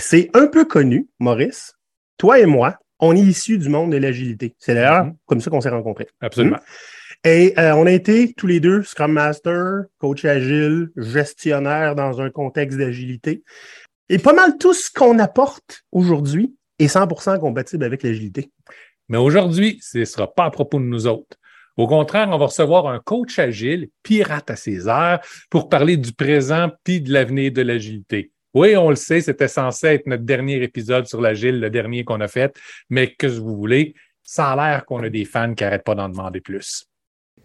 C'est un peu connu, Maurice. Toi et moi, on est issus du monde de l'agilité. C'est d'ailleurs Mhm. comme ça qu'on s'est rencontrés. Absolument. Et euh, on a été tous les deux Scrum Master, coach agile, gestionnaire dans un contexte d'agilité. Et pas mal tout ce qu'on apporte aujourd'hui est 100% compatible avec l'agilité. Mais aujourd'hui, ce ne sera pas à propos de nous autres. Au contraire, on va recevoir un coach agile, pirate à ses airs, pour parler du présent puis de l'avenir de l'agilité. Oui, on le sait, c'était censé être notre dernier épisode sur l'agile, le dernier qu'on a fait, mais que vous voulez, ça a l'air qu'on a des fans qui n'arrêtent pas d'en demander plus.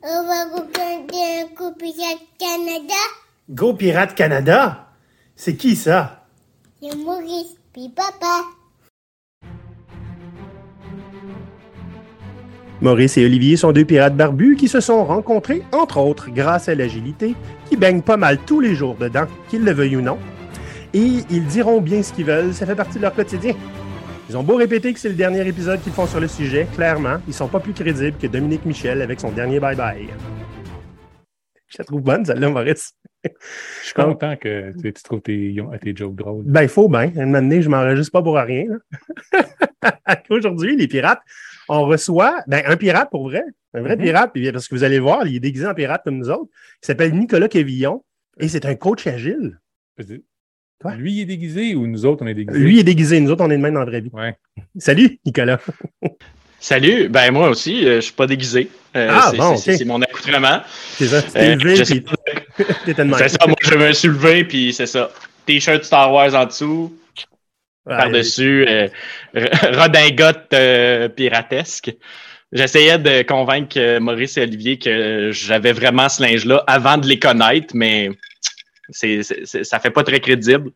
On va regarder un coup Pirate Canada. Go Pirate Canada! C'est qui ça? C'est Maurice, puis papa. Maurice et Olivier sont deux pirates barbus qui se sont rencontrés, entre autres, grâce à l'agilité, qui baignent pas mal tous les jours dedans, qu'ils le veuillent ou non. Et ils diront bien ce qu'ils veulent, ça fait partie de leur quotidien. Ils ont beau répéter que c'est le dernier épisode qu'ils font sur le sujet, clairement, ils sont pas plus crédibles que Dominique Michel avec son dernier bye-bye. Je la trouve bonne, celle-là, Maurice. Je suis content que tu, tu trouves tes, tes jokes drôles. Ben, il faut bien. Un moment donné, je m'enregistre pas pour rien. Aujourd'hui, les pirates, on reçoit ben, un pirate pour vrai, un vrai Mhm. pirate, parce que vous allez voir, il est déguisé en pirate comme nous autres, qui s'appelle Nicolas Quévillon, et c'est un coach agile. Lui, il est déguisé ou nous autres, on est déguisés? Lui est déguisé, nous autres, on est de même dans la vraie vie. Ouais. Salut, Nicolas. Salut, ben moi aussi, euh, je suis pas déguisé. Euh, Ah, c'est, bon, mon accoutrement. C'est ça, tu t'es Euh, levé, je puis. C'est ça, moi je me suis levé, puis c'est ça. T-shirt Star Wars en dessous, Ouais, par-dessus, euh, redingote euh, piratesque. J'essayais de convaincre Maurice et Olivier que j'avais vraiment ce linge-là avant de les connaître, mais c'est, c'est, ça fait pas très crédible.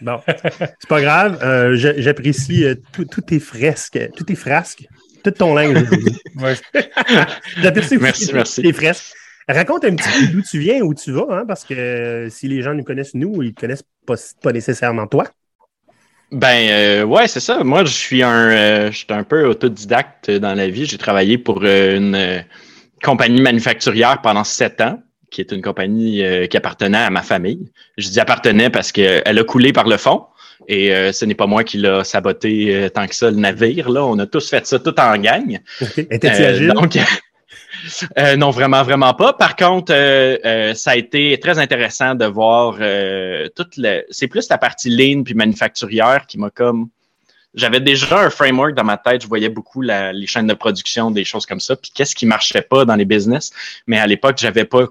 Bon, c'est pas grave. euh, j'a- J'apprécie euh, tout- toutes tes fresques, toutes tes frasques, tout ton linge. Ouais. J'apprécie Merci, tes- merci. tes fresques. Raconte un petit peu d'où tu viens, où tu vas, hein, parce que euh, si les gens nous connaissent nous, ils ne connaissent pas, pas nécessairement toi. Ben euh, ouais, c'est ça. Moi, je suis un, euh, je suis un peu autodidacte dans la vie. J'ai travaillé pour euh, une euh, compagnie manufacturière pendant sept ans, qui est une compagnie euh, qui appartenait à ma famille. Je dis appartenait parce qu'elle a coulé par le fond. Et euh, ce n'est pas moi qui l'a saboté euh, tant que ça, le navire. Là, on a tous fait ça tout en gang. Étais-tu Euh, donc, euh, non, vraiment, vraiment pas. Par contre, euh, euh, ça a été très intéressant de voir euh, toute le. C'est plus la partie lean puis manufacturière qui m'a comme. J'avais déjà un framework dans ma tête. Je voyais beaucoup la- les chaînes de production, des choses comme ça. Puis qu'est-ce qui marchait pas dans les business. Mais à l'époque, j'avais pas.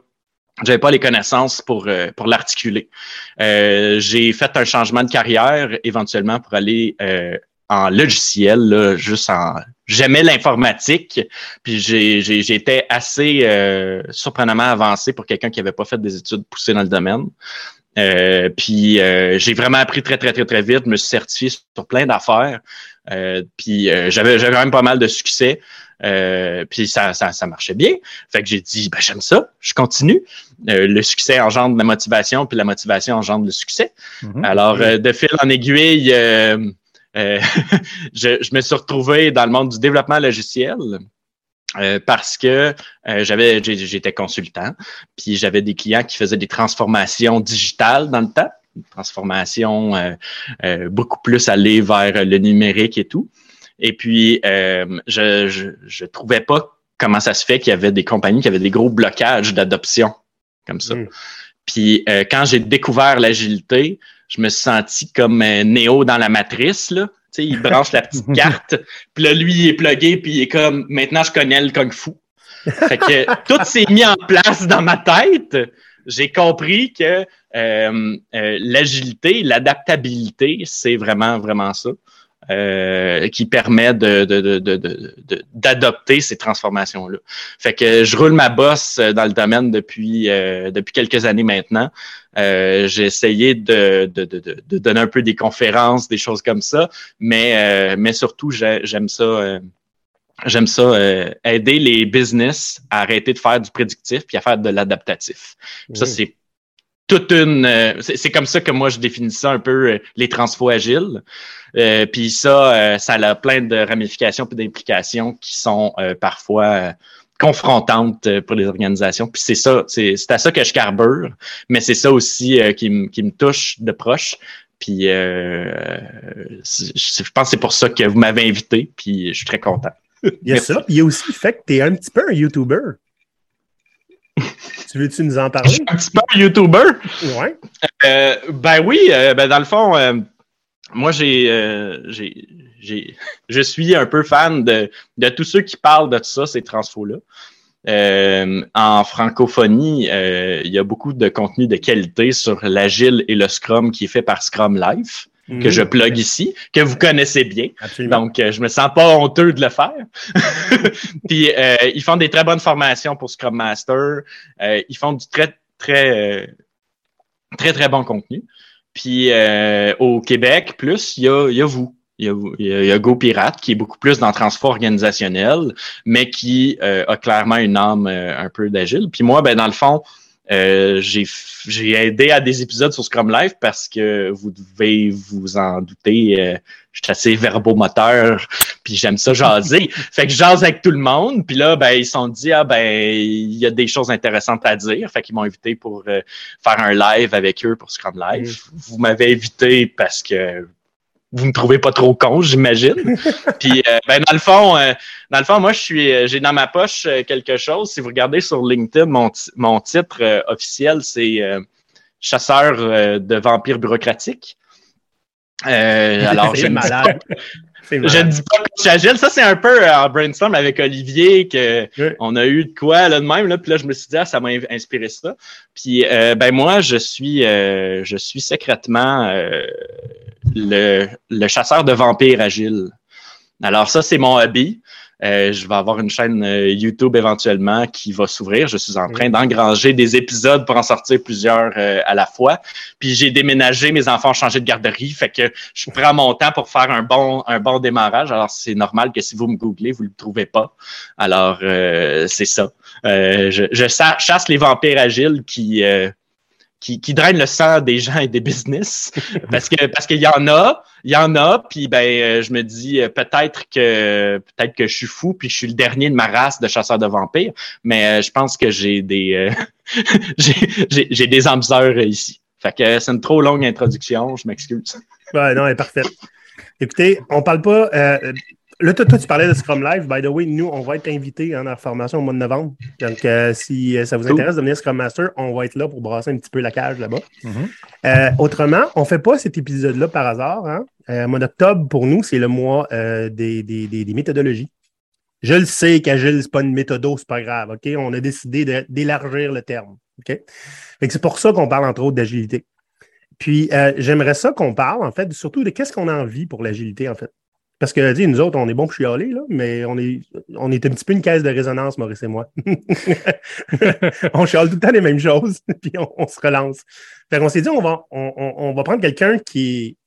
J'avais pas les connaissances pour euh, pour l'articuler. Euh, j'ai fait un changement de carrière éventuellement pour aller euh, en logiciel, là, juste en. J'aimais l'informatique, puis j'étais assez euh, surprenamment avancé pour quelqu'un qui avait pas fait des études poussées dans le domaine. Euh, puis euh, j'ai vraiment appris très, très, très, très vite. Me suis certifié sur plein d'affaires. Puis j'avais, j'avais même pas mal de succès. Euh, puis ça, ça, ça marchait bien. Fait que j'ai dit, ben, j'aime ça, je continue. Euh, le succès engendre la motivation, puis la motivation engendre le succès. Mhm. Alors, euh, de fil en aiguille, euh, euh, je, je me suis retrouvé dans le monde du développement logiciel. euh, parce que euh, j'avais j'étais consultant, puis j'avais des clients qui faisaient des transformations digitales dans le temps, une transformation euh, euh, beaucoup plus allée vers le numérique et tout. Et puis, euh, je, je, je trouvais pas comment ça se fait qu'il y avait des compagnies qui avaient des gros blocages d'adoption comme ça. Mm. Puis euh, quand j'ai découvert l'agilité, je me suis senti comme euh, Néo dans la matrice, là. Tu sais, il branche la petite carte, puis là, lui, il est plugué, puis il est comme, maintenant, je connais le kung fu. Fait que tout s'est mis en place dans ma tête. J'ai compris que euh, euh, l'agilité, l'adaptabilité, c'est vraiment, vraiment ça. Euh, qui permet de, de, de, de, d'adopter ces transformations-là. Fait que je roule ma bosse dans le domaine depuis, euh, depuis quelques années maintenant. Euh, j'ai essayé de, de, de, de, de donner un peu des conférences, des choses comme ça, mais, euh, mais surtout, j'ai- j'aime ça. euh, J'aime ça euh, aider les business à arrêter de faire du prédictif puis à faire de l'adaptatif. Ça, Mm. c'est toute une. euh, c'est comme ça que moi je définis ça un peu euh, les transfos agiles. Euh, puis ça, euh, ça a plein de ramifications puis d'implications qui sont euh, parfois euh, confrontantes pour les organisations. Puis c'est ça, c'est à ça que je carbure, mais c'est ça aussi euh, qui, me- qui me touche de proche Puis euh, je pense que c'est pour ça que vous m'avez invité, puis je suis très content. Il y a ça. Puis il y a aussi le fait que tu es un petit peu un YouTuber. tu veux-tu nous en Je parler? suis un petit peu YouTuber. Ouais. Euh, ben oui, euh, ben dans le fond, euh, moi j'ai, euh, j'ai, j'ai, je suis un peu fan de, de tous ceux qui parlent de tout ça, ces transfos-là. En francophonie, il y a beaucoup de contenu de qualité sur l'agile et le Scrum qui est fait par Scrum Life, que je plug ici, que vous connaissez bien. Absolument. Donc, euh, je me sens pas honteux de le faire. Puis, euh, ils font des très bonnes formations pour Scrum Master. Euh, ils font du très, très, euh, très, très bon contenu. Puis, euh, au Québec, plus, il y a, il y a vous. Il y, a, vous- il y a- il y a Go Pirate qui est beaucoup plus dans le transport organisationnel, mais qui euh, a clairement une âme euh, un peu d'agile. Puis moi, ben dans le fond, euh, j'ai aidé à des épisodes sur Scrum Life parce que vous devez vous en douter, euh, je suis assez verbomoteur, puis j'aime ça jaser. fait que je jase avec tout le monde, puis là, ben ils se sont dit ah ben il y a des choses intéressantes à dire, fait qu'ils m'ont invité pour euh, faire un live avec eux pour Scrum Life. Vous m'avez invité parce que vous me trouvez pas trop con, j'imagine. Puis euh, ben dans le fond, euh, dans le fond, moi je suis, euh, j'ai dans ma poche euh, quelque chose. Si vous regardez sur LinkedIn, mon, mon titre euh, officiel c'est euh, chasseur euh, de vampires bureaucratiques. Euh, alors je malade. Je ne dis pas coach agile. Ça, c'est un peu euh, en brainstorm avec Olivier que Ouais. on a eu de quoi là de même. Là, puis là, je me suis dit, ah, ça m'a in- inspiré ça. Puis euh, ben moi, je suis euh, je suis secrètement euh, le, le chasseur de vampires agile. Alors, ça, c'est mon hobby. Euh, je vais avoir une chaîne euh, YouTube éventuellement qui va s'ouvrir. Je suis en train d'engranger des épisodes pour en sortir plusieurs euh, à la fois. Puis j'ai déménagé, mes enfants ont changé de garderie, fait que je prends mon temps pour faire un bon un bon démarrage. Alors c'est normal que si vous me googlez, vous le trouvez pas. Alors euh, c'est ça. Euh, je, je chasse les vampires agiles qui euh, qui, qui drainent le sang des gens et des business parce que parce qu'il y en a, il y en a, puis ben euh, je me dis euh, peut-être que peut-être que je suis fou puis je suis le dernier de ma race de chasseurs de vampires, mais euh, je pense que j'ai des euh, j'ai- des euh, ici. Fait que c'est une trop longue introduction, je m'excuse. Ouais, non, elle est parfaite. Écoutez, on parle pas. euh, là, toi, toi, tu parlais de Scrum Live. By the way, nous, on va être invités en formation au mois de novembre. Donc, euh, si euh, ça vous intéresse de devenir Scrum Master, on va être là pour brasser un petit peu la cage là-bas. Mhm. Euh, autrement, on fait pas cet épisode-là par hasard. Hein? Euh, mois d'octobre, pour nous, c'est le mois des, des- des- des méthodologies. Je le sais qu'Agile, c'est pas une méthodo, c'est pas grave. OK? On a décidé d'élargir le terme. OK? C'est pour ça qu'on parle, entre autres, d'agilité. Puis, j'aimerais ça qu'on parle, en fait, surtout de qu'est-ce qu'on a envie pour l'agilité, en fait. Parce que, dis, nous autres, on est bons pour chialer, là, mais on est, on est un petit peu une caisse de résonance, Maurice et moi. on chiale tout le temps les mêmes choses, puis on, on se relance. Fait qu'on s'est dit, on va, on, on- va prendre quelqu'un qui,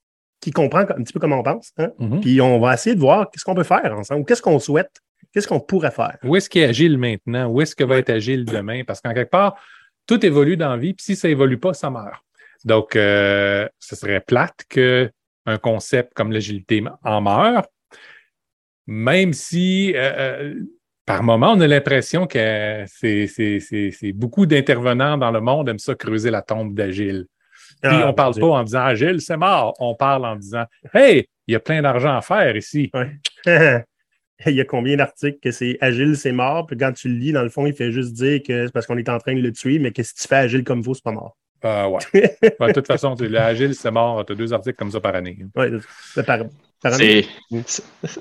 qui comprend un petit peu comment on pense, hein, Mhm. puis on va essayer de voir qu'est-ce qu'on peut faire ensemble, ou qu'est-ce qu'on souhaite, qu'est-ce qu'on pourrait faire. Où est-ce qu'il est agile maintenant? Où est-ce que va être agile demain? Parce qu'en quelque part, tout évolue dans la vie, puis si ça évolue pas, ça meurt. Donc, euh, ce serait plate qu'un concept comme l'agilité en meure, même si euh, euh, par moment, on a l'impression que c'est beaucoup d'intervenants dans le monde aiment ça creuser la tombe d'agile. Puis Ah, on parle pas en disant agile, c'est mort. On parle en disant Hey, il y a plein d'argent à faire ici. Il y a combien d'articles que c'est agile, c'est mort, puis quand tu le lis, dans le fond, il fait juste dire que c'est parce qu'on est en train de le tuer, mais que si tu fais agile comme vous, c'est pas mort. Euh, ouais. Ouais, de toute façon, tu- l'agile, c'est mort. Tu as deux articles comme ça par année. Ouais, c'est par, par année.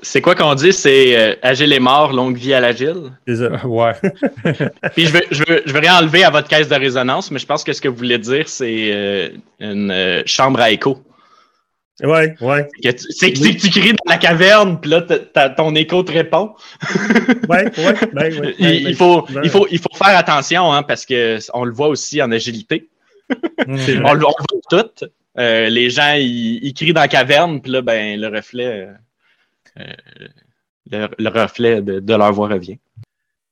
C'est quoi qu'on dit? C'est euh, agile est mort, longue vie à l'agile. C'est ça. Ouais. Puis je veux, je, veux, je veux rien enlever à votre caisse de résonance, mais je pense que ce que vous voulez dire, c'est euh, une euh, chambre à écho. Ouais, ouais, C'est que tu, tu cries dans la caverne, puis là, ton écho te répond. ouais, ouais, ben, ouais, il, ben, il ben, faut, souvent, il, faut, il faut faire attention, hein, parce que on le voit aussi en agilité. On, le voit tout. Euh, les gens, ils, crient dans la caverne, puis là, ben, le reflet, euh, euh, le, le reflet de, de leur voix revient.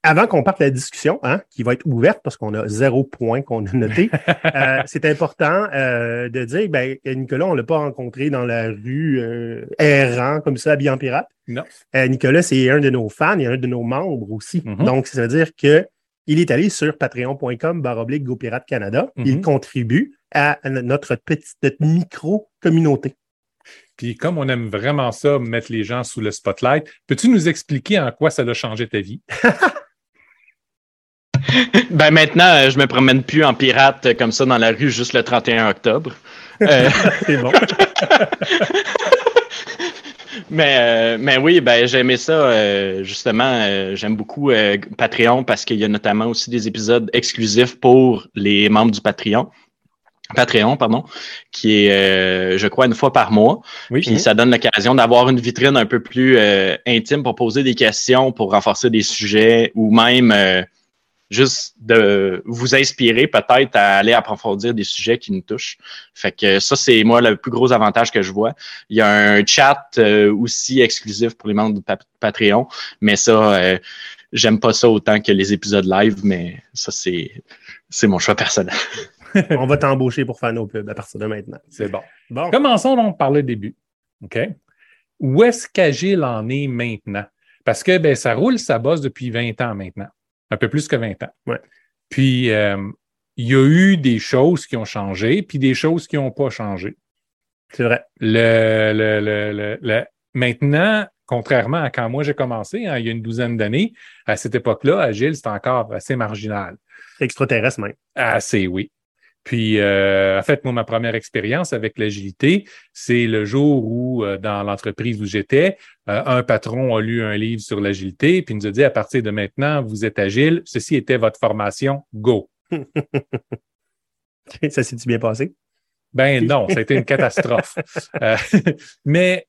Avant qu'on parte la discussion, hein, qui va être ouverte parce qu'on a zéro point qu'on a noté, euh, c'est important euh, de dire ben, que Nicolas, on ne l'a pas rencontré dans la rue euh, errant comme ça, habillé en pirate. Non. Euh, Nicolas, c'est un de nos fans et un de nos membres aussi. Mhm. Donc, ça veut dire que il est allé sur patreon.com baroblique GoPirate Canada. Il Mhm. contribue à notre petite notre micro-communauté. Puis comme on aime vraiment ça, mettre les gens sous le spotlight, peux-tu nous expliquer en quoi ça a changé ta vie? ben maintenant, euh, je me promène plus en pirate euh, comme ça dans la rue juste le 31 octobre. Euh, C'est bon. mais, euh, mais oui, ben j'ai aimé ça. euh, justement, euh, j'aime beaucoup euh, Patreon parce qu'il y a notamment aussi des épisodes exclusifs pour les membres du Patreon. Patreon, pardon, qui est, euh, je crois, une fois par mois. Oui. Puis ça donne l'occasion d'avoir une vitrine un peu plus euh, intime pour poser des questions, pour renforcer des sujets ou même euh, juste de vous inspirer peut-être à aller approfondir des sujets qui nous touchent. Fait que ça, c'est moi le plus gros avantage que je vois. Il y a un chat euh, aussi exclusif pour les membres du Pa- Patreon, mais ça, euh, j'aime pas ça autant que les épisodes live, mais ça, c'est c'est mon choix personnel. On va t'embaucher pour faire nos pubs à partir de maintenant. C'est bon. Bon. Commençons donc par le début. OK? Où est-ce qu'Agile en est maintenant? Parce que ben, ça roule sa bosse depuis 20 ans maintenant. Un peu plus que 20 ans. Ouais. Puis, euh, il y a eu des choses qui ont changé, puis des choses qui n'ont pas changé. C'est vrai. Le, le, le, le- le- maintenant, contrairement à quand moi j'ai commencé, hein, il y a une douzaine d'années, à cette époque-là, Agile, c'était encore assez marginal. Extraterrestre même. Assez, oui. Puis, euh, en fait, moi, ma première expérience avec l'agilité, c'est le jour où, euh, dans l'entreprise où j'étais, euh, un patron a lu un livre sur l'agilité, puis il nous a dit, à partir de maintenant, vous êtes agile, ceci était votre formation, go. Ça s'est-tu bien passé? Ben non, ça a été une catastrophe. Euh, mais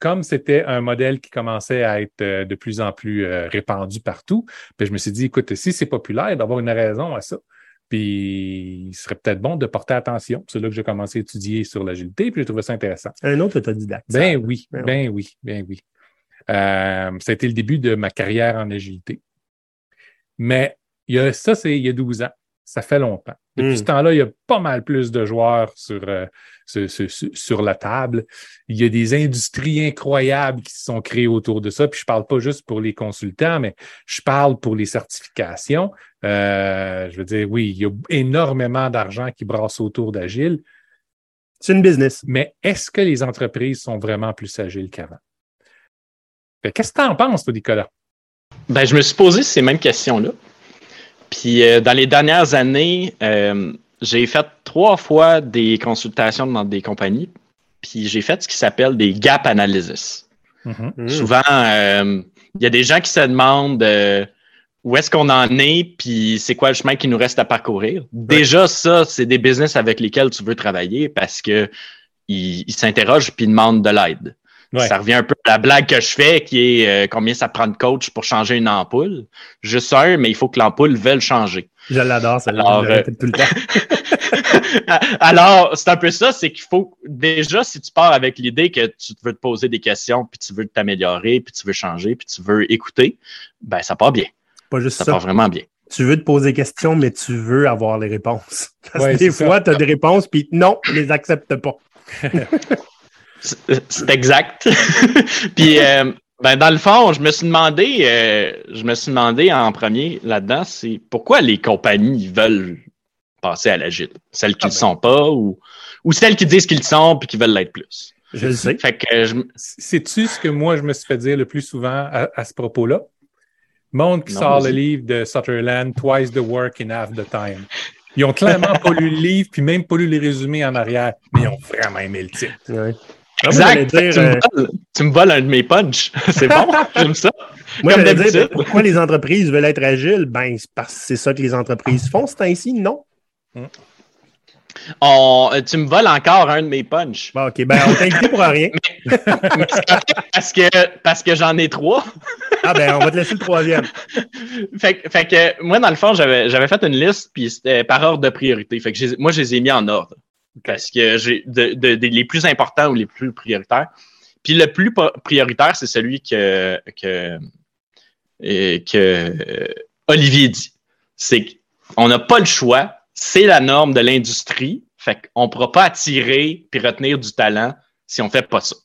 comme c'était un modèle qui commençait à être de plus en plus répandu partout, ben, je me suis dit, écoute, si c'est populaire, d'avoir une raison à ça. Puis il serait peut-être bon de porter attention. C'est là que j'ai commencé à étudier sur l'agilité, puis j'ai trouvé ça intéressant. Un autre autodidacte. Ben oui, Ben ben oui, ben oui. Euh, ça a été le début de ma carrière en agilité. Mais il y a, ça, c'est il y a 12 ans. Ça fait longtemps. Depuis Mm. ce temps-là, il y a pas mal plus de joueurs sur, euh, sur, sur- sur- sur la table. Il y a des industries incroyables qui se sont créées autour de ça. Puis je parle pas juste pour les consultants, mais je parle pour les certifications. Euh, je veux dire, oui, il y a énormément d'argent qui brasse autour d'Agile. C'est une business. Mais est-ce que les entreprises sont vraiment plus agiles qu'avant? Qu'est-ce que tu en penses, toi, Nicolas? Ben, je me suis posé ces mêmes questions-là. Puis euh, dans les dernières années, euh, j'ai fait trois fois des consultations dans des compagnies. Puis j'ai fait ce qui s'appelle des gap analysis. Mhm. Mm. Souvent, euh, il y a des gens qui se demandent euh, où est-ce qu'on en est, puis c'est quoi le chemin qui nous reste à parcourir. Déjà, ça, c'est des business avec lesquels tu veux travailler parce que ils s'interrogent puis demandent de l'aide. Ouais. Ça revient un peu à la blague que je fais, qui est euh, combien ça prend de coach pour changer une ampoule. Juste un, mais il faut que l'ampoule veuille changer. Je l'adore, ça. Alors, répète tout le temps. Alors, c'est un peu ça, c'est qu'il faut déjà, si tu pars avec l'idée que tu veux te poser des questions, puis tu veux t'améliorer, puis tu veux changer, puis tu veux écouter, ben ça part bien. Pas juste Ça ça. part vraiment bien. Tu veux te poser des questions, mais tu veux avoir les réponses. Parce Ouais, que des fois, tu as des réponses, puis non, ils les acceptent pas. C'est exact. puis euh, ben dans le fond, je me suis demandé, euh, je me suis demandé en premier là-dedans, c'est pourquoi les compagnies veulent passer à l'agile, celles qui Ah ne ben. sont pas ou ou celles qui disent qu'ils le sont puis qui veulent l'être plus? Je le sais. Fait que je, Sais-tu ce que moi, je me suis fait dire le plus souvent à, à ce propos-là? Monde qui Non, sort le livre de Sutherland, Twice the Work in Half the Time. Ils ont clairement pas lu le livre, puis même pas lu les résumés en arrière, mais ils ont vraiment aimé le titre. Ouais. Moi, exact. Dire, tu, euh, me voles, tu me voles un de mes punchs. C'est bon, j'aime ça. moi, j'allais dire, pourquoi les entreprises veulent être agiles? Ben, c'est parce que c'est ça que les entreprises font, c'est ainsi, non? On, euh, tu me voles encore un de mes punchs. Bon, OK, ben, on t'a invité pour rien. parce que parce que j'en ai trois. Ah, ben, on va te laisser le troisième. fait, que- fait que moi, dans le fond, j'avais fait une liste, puis c'était par ordre de priorité. Fait que moi, je les ai mis en ordre. Parce que j'ai les plus importants ou les plus prioritaires. Puis le plus prioritaire, c'est celui que, que, euh, que euh, Olivier dit. C'est qu'on n'a pas le choix. C'est la norme de l'industrie. Fait qu'on ne pourra pas attirer puis retenir du talent si on fait pas ça.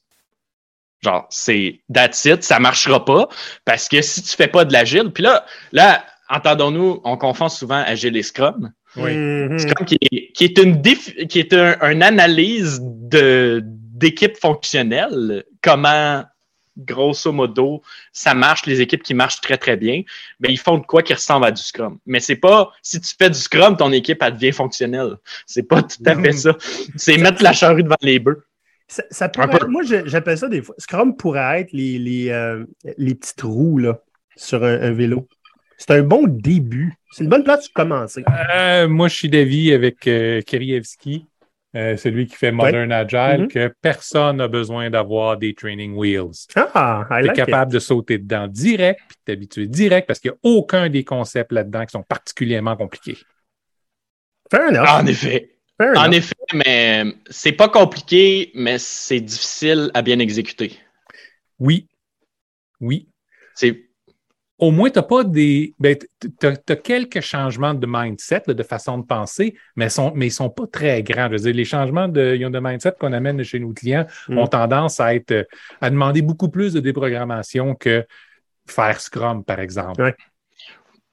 Genre, c'est that's it, ça marchera pas. Parce que si tu fais pas de l'agile, puis là, là, entendons-nous, on confond souvent agile et scrum. Oui. Mhm. Scrum qui est, qui est une défi- qui est un, analyse de d'équipe fonctionnelle, comment grosso modo ça marche, les équipes qui marchent très très bien, mais ils font de quoi qui ressemble à du Scrum. Mais c'est pas si tu fais du Scrum, ton équipe elle devient fonctionnelle. C'est pas tout à fait ça. C'est mettre la charrue devant les bœufs. Ça, ça pourrait être- moi, j'appelle ça des fois. Scrum pourrait être les, les, euh, les petites roues là, sur un, un vélo. C'est un bon début. C'est une bonne place pour commencer. Euh, moi, je suis d'avis avec euh, Kirievski, euh, celui qui fait Modern Agile, Mhm. que personne n'a besoin d'avoir des training wheels. Ah, Tu es like it. capable de sauter dedans direct, puis de t'habituer direct, parce qu'il n'y a aucun des concepts là-dedans qui sont particulièrement compliqués. Fair enough. En effet. Fair En enough. effet, mais c'est pas compliqué, mais c'est difficile à bien exécuter. Oui. Oui. C'est Au moins, tu n'as pas des. Ben, tu as, quelques changements de mindset, là, de façon de penser, mais, sont, mais ils ne sont pas très grands. Je veux dire, les changements de, de mindset qu'on amène chez nos clients Mm. ont tendance à être euh, à demander beaucoup plus de déprogrammation que faire Scrum, par exemple. Ouais.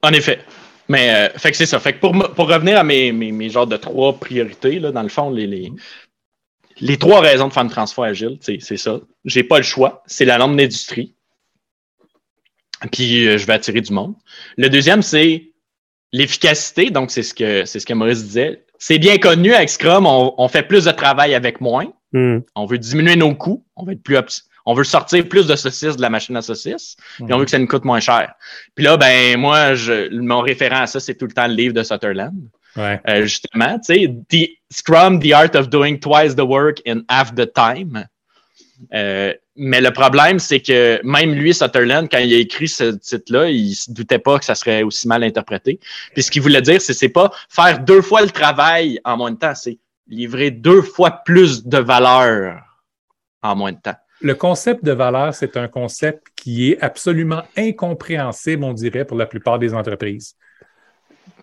En effet. Mais euh, fait que c'est ça. Fait que pour, pour revenir à mes, mes, mes genres de trois priorités, là, dans le fond, les, les, les trois raisons de faire une transfert agile, c'est c'est ça. J'ai pas le choix. C'est la norme d'industrie. Puis euh, je vais attirer du monde. Le deuxième, c'est l'efficacité. Donc, c'est ce que c'est ce que Maurice disait. C'est bien connu avec Scrum, on, on fait plus de travail avec moins. Hmm. On veut diminuer nos coûts. On veut être plus on veut sortir plus de saucisses de la machine à saucisses, puis on veut que ça nous coûte moins cher. Puis là, ben moi, je, mon référent à ça, c'est tout le temps le livre de Sutherland. Ouais. Euh, justement, tu sais, The- Scrum, The Art of Doing Twice the Work in Half the Time. Euh, mais le problème, c'est que même lui, Sutherland, quand il a écrit ce titre-là, il se doutait pas que ça serait aussi mal interprété. Puis ce qu'il voulait dire, c'est c'est pas faire deux fois le travail en moins de temps, c'est livrer deux fois plus de valeur en moins de temps. Le concept de valeur, c'est un concept qui est absolument incompréhensible, on dirait, pour la plupart des entreprises.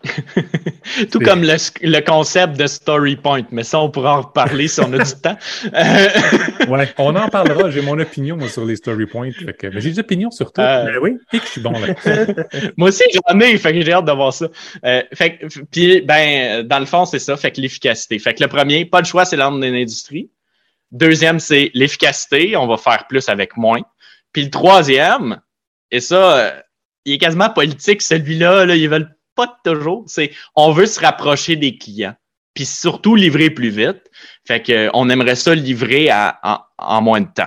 Tout comme le, le concept de story point, mais ça, on pourra en reparler si on a du temps. Ouais. On en parlera. J'ai mon opinion moi, sur les story points. Mais j'ai des opinions sur tout. Euh, Ben oui. Et que je suis bon là. moi aussi, j'en ai, fait que j'ai hâte de voir ça. Euh, fait que, puis, ben, dans le fond, c'est ça, fait que l'efficacité. Fait que le premier, pas de choix, c'est l'arme de l'industrie. Deuxième, c'est l'efficacité, on va faire plus avec moins. Puis le troisième, et ça, euh, il est quasiment politique, celui-là, là, ils veulent pas toujours, c'est on veut se rapprocher des clients. Puis surtout livrer plus vite. Fait que euh, on aimerait ça livrer à, en, en moins de temps.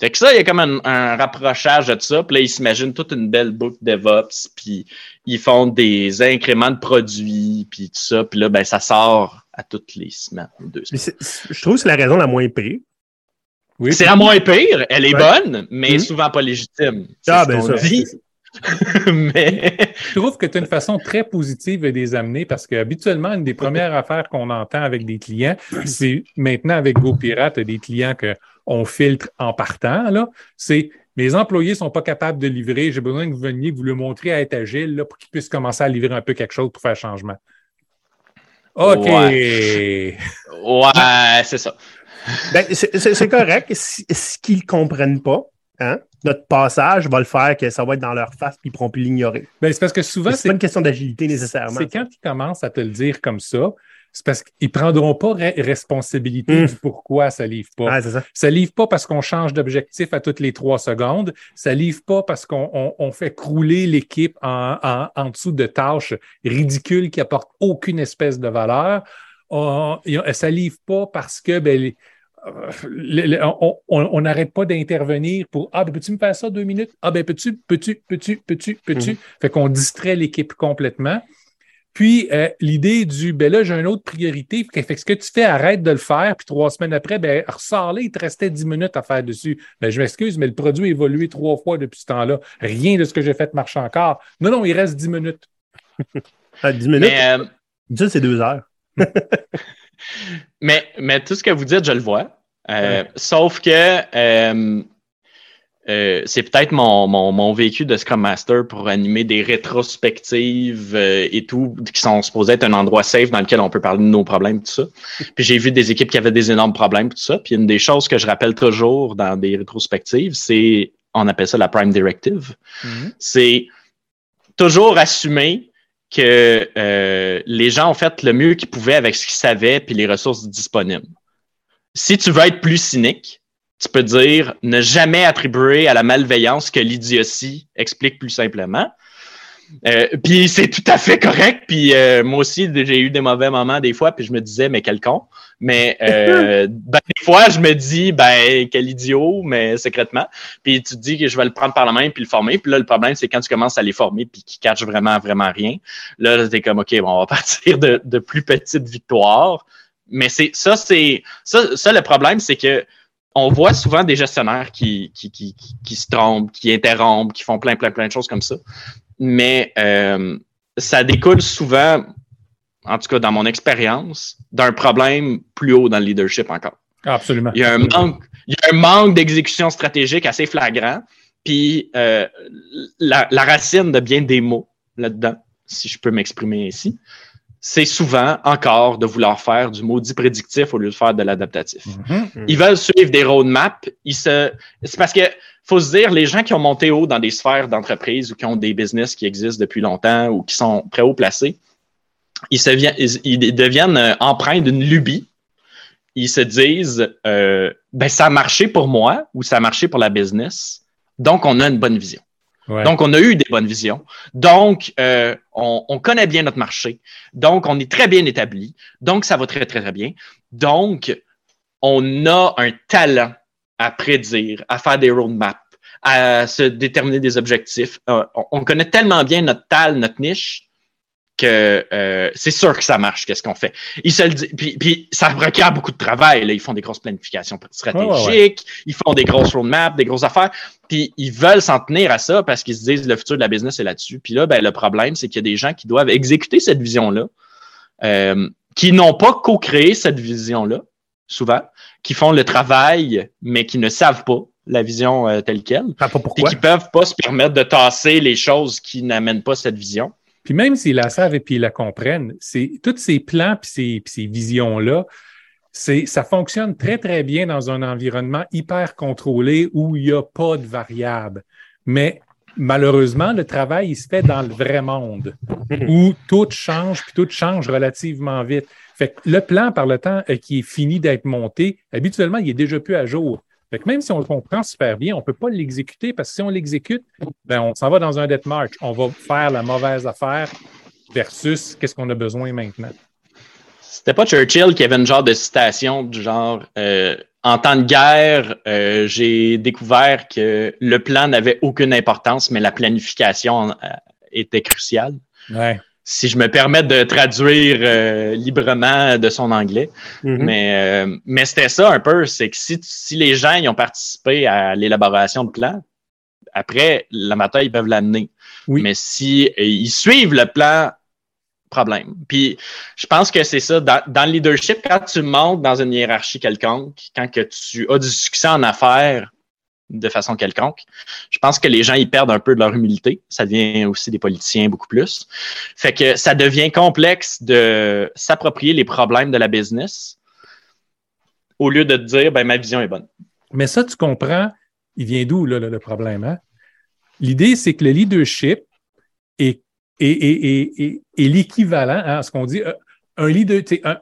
Fait que ça, il y a comme un, un rapprochage de ça. Puis là, ils s'imaginent toute une belle boucle DevOps. Puis ils font des incréments de produits. Puis tout ça. Puis là, ben, ça sort à toutes les semaines. deux semaines. je trouve que c'est la raison la moins pire. Oui, C'est la moins pire. Elle est Ouais. bonne, mais Mhm. souvent pas légitime. Ah, ce ben ça. dit. mais Je trouve que tu as une façon très positive de les amener parce qu'habituellement, une des premières affaires qu'on entend avec des clients, c'est maintenant avec GoPirate, tu as des clients qu'on filtre en partant, là, c'est mes employés sont pas capables de livrer, j'ai besoin que vous veniez, que vous le montriez à être agile là, pour qu'ils puissent commencer à livrer un peu quelque chose pour faire changement. OK. ouais, c'est ça. Ben, c'est- correct. Ce qu'ils ne comprennent pas, hein, notre passage va le faire que ça va être dans leur face puis ils ne pourront plus l'ignorer. Ben, c'est parce que souvent, C'est pas une question d'agilité nécessairement. C'est quand ils commencent à te le dire comme ça, c'est parce qu'ils prendront pas re- responsabilité Mm. du pourquoi ça livre pas. Ah, ça. Ça livre pas parce qu'on change d'objectif à toutes les trois secondes. Ça livre pas parce qu'on on- on fait crouler l'équipe en, en, en dessous de tâches ridicules qui apportent aucune espèce de valeur. On- ça livre pas parce que ben, les- le- le- on n'arrête pas d'intervenir pour Ah, ben, peux-tu me faire ça deux minutes? Ah, ben, peux-tu, peux-tu, peux-tu, peux-tu, peux-tu? Mhm. Fait qu'on distrait l'équipe complètement. Puis, euh, l'idée du, ben là, j'ai une autre priorité. Fait que ce que tu fais, arrête de le faire. Puis trois semaines après, ben, ressors là, il te restait dix minutes à faire dessus. Ben, je m'excuse, mais le produit a évolué trois fois depuis ce temps-là. Rien de ce que j'ai fait marche encore. Non, non, il reste dix minutes. Ah, 10 minutes? Mais, euh, Ça, c'est deux heures. mais, mais tout ce que vous dites, je le vois. Euh, Ouais. Sauf que euh, euh, c'est peut-être mon, mon, mon vécu de Scrum Master pour animer des rétrospectives euh, et tout, qui sont supposés être un endroit safe dans lequel on peut parler de nos problèmes, tout ça. Puis j'ai vu des équipes qui avaient des énormes problèmes, tout ça. Puis une des choses que je rappelle toujours dans des rétrospectives, c'est, on appelle ça la Prime Directive. c'est toujours assumer que euh, les gens ont fait le mieux qu'ils pouvaient avec ce qu'ils savaient puis les ressources disponibles. Si tu veux être plus cynique, tu peux dire ne jamais attribuer à la malveillance que l'idiotie explique plus simplement. Euh, puis c'est tout à fait correct. Puis euh, moi aussi, j'ai eu des mauvais moments des fois, puis je me disais, mais quel con. Mais euh, ben, des fois, je me dis, ben, quel idiot, mais secrètement. Puis tu te dis que je vais le prendre par la main puis le former. Puis là, le problème, c'est quand tu commences à les former puis qu'ils cachent vraiment, vraiment rien. Là, t'es comme, OK, bon, on va partir de, de plus petites victoires. Mais c'est ça, c'est ça, ça, le problème, c'est que on voit souvent des gestionnaires qui, qui, qui, qui, se trompent, qui interrompent, qui font plein, plein, plein de choses comme ça mais euh, ça découle souvent, en tout cas dans mon expérience, d'un problème plus haut dans le leadership encore. Absolument. Il y a un manque, il y a un manque d'exécution stratégique assez flagrant. Puis euh, la, la, racine de bien des mots là-dedans, si je peux m'exprimer ainsi, c'est souvent encore de vouloir faire du maudit prédictif au lieu de faire de l'adaptatif. Mm-hmm. Ils veulent suivre des roadmaps. Ils se, c'est parce que faut se dire, les gens qui ont monté haut dans des sphères d'entreprise ou qui ont des business qui existent depuis longtemps ou qui sont très haut placés, ils, se ils, deviennent euh, empreints d'une lubie. Ils se disent, euh, ben ça a marché pour moi ou ça a marché pour la business, donc on a une bonne vision. Donc, on a eu des bonnes visions. Donc, euh, on, on, connaît bien notre marché. Donc, on est très bien établi. Donc, ça va très, très, très bien. Donc, on a un talent à prédire, à faire des roadmaps, à se déterminer des objectifs. Euh, on connaît tellement bien notre tal, notre niche, que euh, c'est sûr que ça marche, qu'est-ce qu'on fait. Ils se le disent, puis, puis, ça requiert beaucoup de travail. Là. Ils font des grosses planifications stratégiques, ils font des grosses roadmaps, des grosses affaires, puis ils veulent s'en tenir à ça parce qu'ils se disent le futur de la business est là-dessus. Puis là, ben, le problème, c'est qu'il y a des gens qui doivent exécuter cette vision-là, euh, qui n'ont pas co-créé cette vision-là, souvent, qui font le travail, mais qui ne savent pas la vision euh, telle qu'elle. Ah, et qui peuvent pas se permettre de tasser les choses qui n'amènent pas cette vision. Puis même s'ils la savent et puis ils la comprennent, c'est tous ces plans puis ces, ces visions-là, c'est ça fonctionne très, très bien dans un environnement hyper contrôlé où il n'y a pas de variables. Mais malheureusement, le travail, il se fait dans le vrai monde où tout change, puis tout change relativement vite. Fait que le plan, par le temps euh, qui est fini d'être monté, habituellement, il est déjà plus à jour. Fait que même si on le comprend super bien, on ne peut pas l'exécuter parce que si on l'exécute, ben on s'en va dans un death march. On va faire la mauvaise affaire versus qu'est-ce qu'on a besoin maintenant. C'était pas Churchill qui avait une genre de citation du genre euh, En temps de guerre, euh, j'ai découvert que le plan n'avait aucune importance, mais la planification euh, était cruciale. Ouais si je me permets de traduire euh, librement de son anglais. Mhm. Mais, euh, mais c'était ça un peu, c'est que si, si les gens y ont participé à l'élaboration de plan, après, la matin, ils peuvent l'amener. Oui. Mais si euh, ils suivent le plan, problème. Puis je pense que c'est ça. Dans, dans, le leadership, quand tu montes dans une hiérarchie quelconque, quand que tu as du succès en affaires, de façon quelconque. Je pense que les gens ils perdent un peu de leur humilité. Ça devient aussi des politiciens beaucoup plus. Fait que ça devient complexe de s'approprier les problèmes de la business au lieu de dire ben ma vision est bonne. Mais ça, tu comprends, il vient d'où là, le, problème? Hein? L'idée, c'est que le leadership est, l'équivalent à ce qu'on dit. Euh,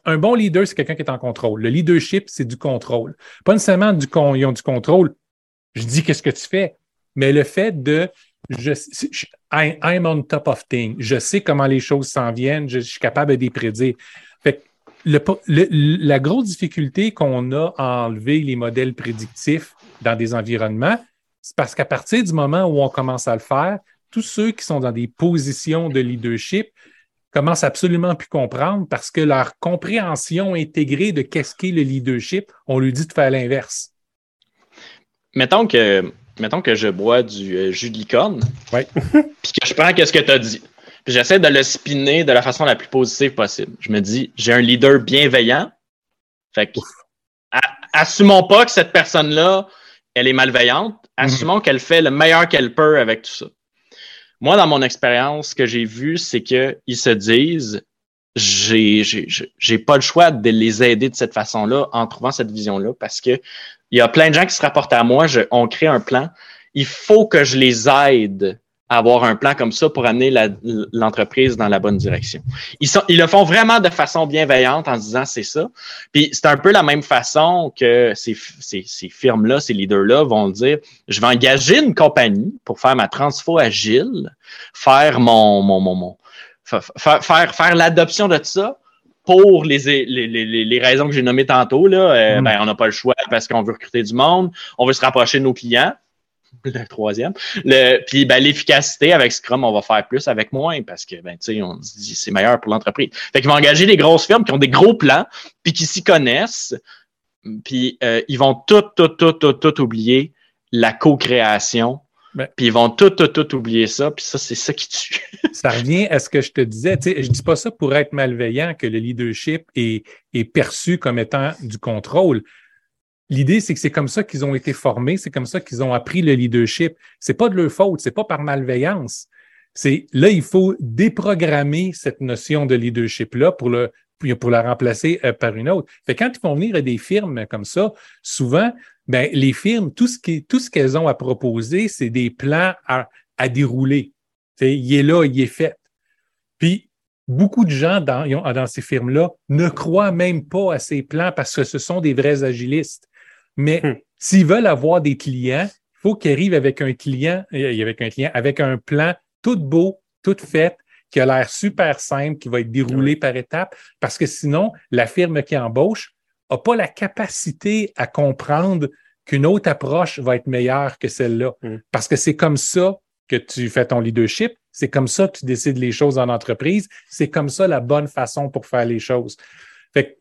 un bon leader, c'est quelqu'un qui est en contrôle. Le leadership, c'est du contrôle. Pas nécessairement du, ils ont du contrôle je dis qu'est-ce que tu fais? Mais le fait de je, I'm on top of things. Je sais comment les choses s'en viennent. Je, suis capable de les prédire. Fait le, la grosse difficulté qu'on a à enlever les modèles prédictifs dans des environnements, c'est parce qu'à partir du moment où on commence à le faire, tous ceux qui sont dans des positions de leadership commencent absolument plus comprendre parce que leur compréhension intégrée de qu'est-ce qu'est le leadership, on lui dit de faire l'inverse mettons que, mettons que je bois du euh, jus de licorne, ouais. puis que je prends ce que tu as dit, puis j'essaie de le spinner de la façon la plus positive possible. Je me dis, j'ai un leader bienveillant, fait que, assumons pas que cette personne-là, elle est malveillante, mhm. assumons qu'elle fait le meilleur qu'elle peut avec tout ça. Moi, dans mon expérience, ce que j'ai vu, c'est qu'ils se disent, j'ai pas le choix de les aider de cette façon-là en trouvant cette vision-là parce que il y a plein de gens qui se rapportent à moi, je, on crée un plan. Il faut que je les aide avoir un plan comme ça pour amener l'entreprise dans la bonne direction. Ils, sont, ils le font vraiment de façon bienveillante en se disant c'est ça. Puis c'est un peu la même façon que ces, ces, ces firmes-là, ces leaders-là vont dire je vais engager une compagnie pour faire ma transfo agile, faire mon, mon, mon, mon fa- fa- faire, faire l'adoption de ça pour les, les, les, les- raisons que j'ai nommées tantôt. Là, Euh, Mm. ben, on n'a pas le choix parce qu'on veut recruter du monde, on veut se rapprocher de nos clients. Le troisième. Le, puis ben, l'efficacité avec Scrum, on va faire plus avec moins parce que ben, tu sais, on se dit c'est meilleur pour l'entreprise. Fait qu'ils vont engager des grosses firmes qui ont des gros plans, puis qui s'y connaissent, puis euh, ils vont tout, tout, tout, tout, tout oublier la co-création. Ben. Puis ils vont tout, tout, tout oublier ça, puis ça, c'est ça qui tue. Ça revient à ce que je te disais. Tu sais, je dis pas ça pour être malveillant que le leadership est, est perçu comme étant du contrôle. L'idée, c'est que c'est comme ça qu'ils ont été formés, c'est comme ça qu'ils ont appris le leadership. C'est pas de leur faute, c'est pas par malveillance. C'est là, il faut déprogrammer cette notion de leadership-là pour le pour la remplacer euh, par une autre. Fait quand ils vont venir à des firmes comme ça, souvent, ben, les firmes, tout ce qui, tout ce qu'elles ont à proposer, c'est des plans à, à dérouler. Il est là, il est fait. Puis, beaucoup de gens dans, ont- dans ces firmes-là ne croient même pas à ces plans parce que ce sont des vrais agilistes. Mais Hmm. s'ils veulent avoir des clients, il faut qu'ils arrivent avec un client, avec un client, avec un plan tout beau, tout fait, qui a l'air super simple, qui va être déroulé par étapes, parce que sinon, la firme qui embauche n'a pas la capacité à comprendre qu'une autre approche va être meilleure que celle-là. Hmm. Parce que c'est comme ça que tu fais ton leadership, c'est comme ça que tu décides les choses en entreprise, c'est comme ça la bonne façon pour faire les choses. Fait que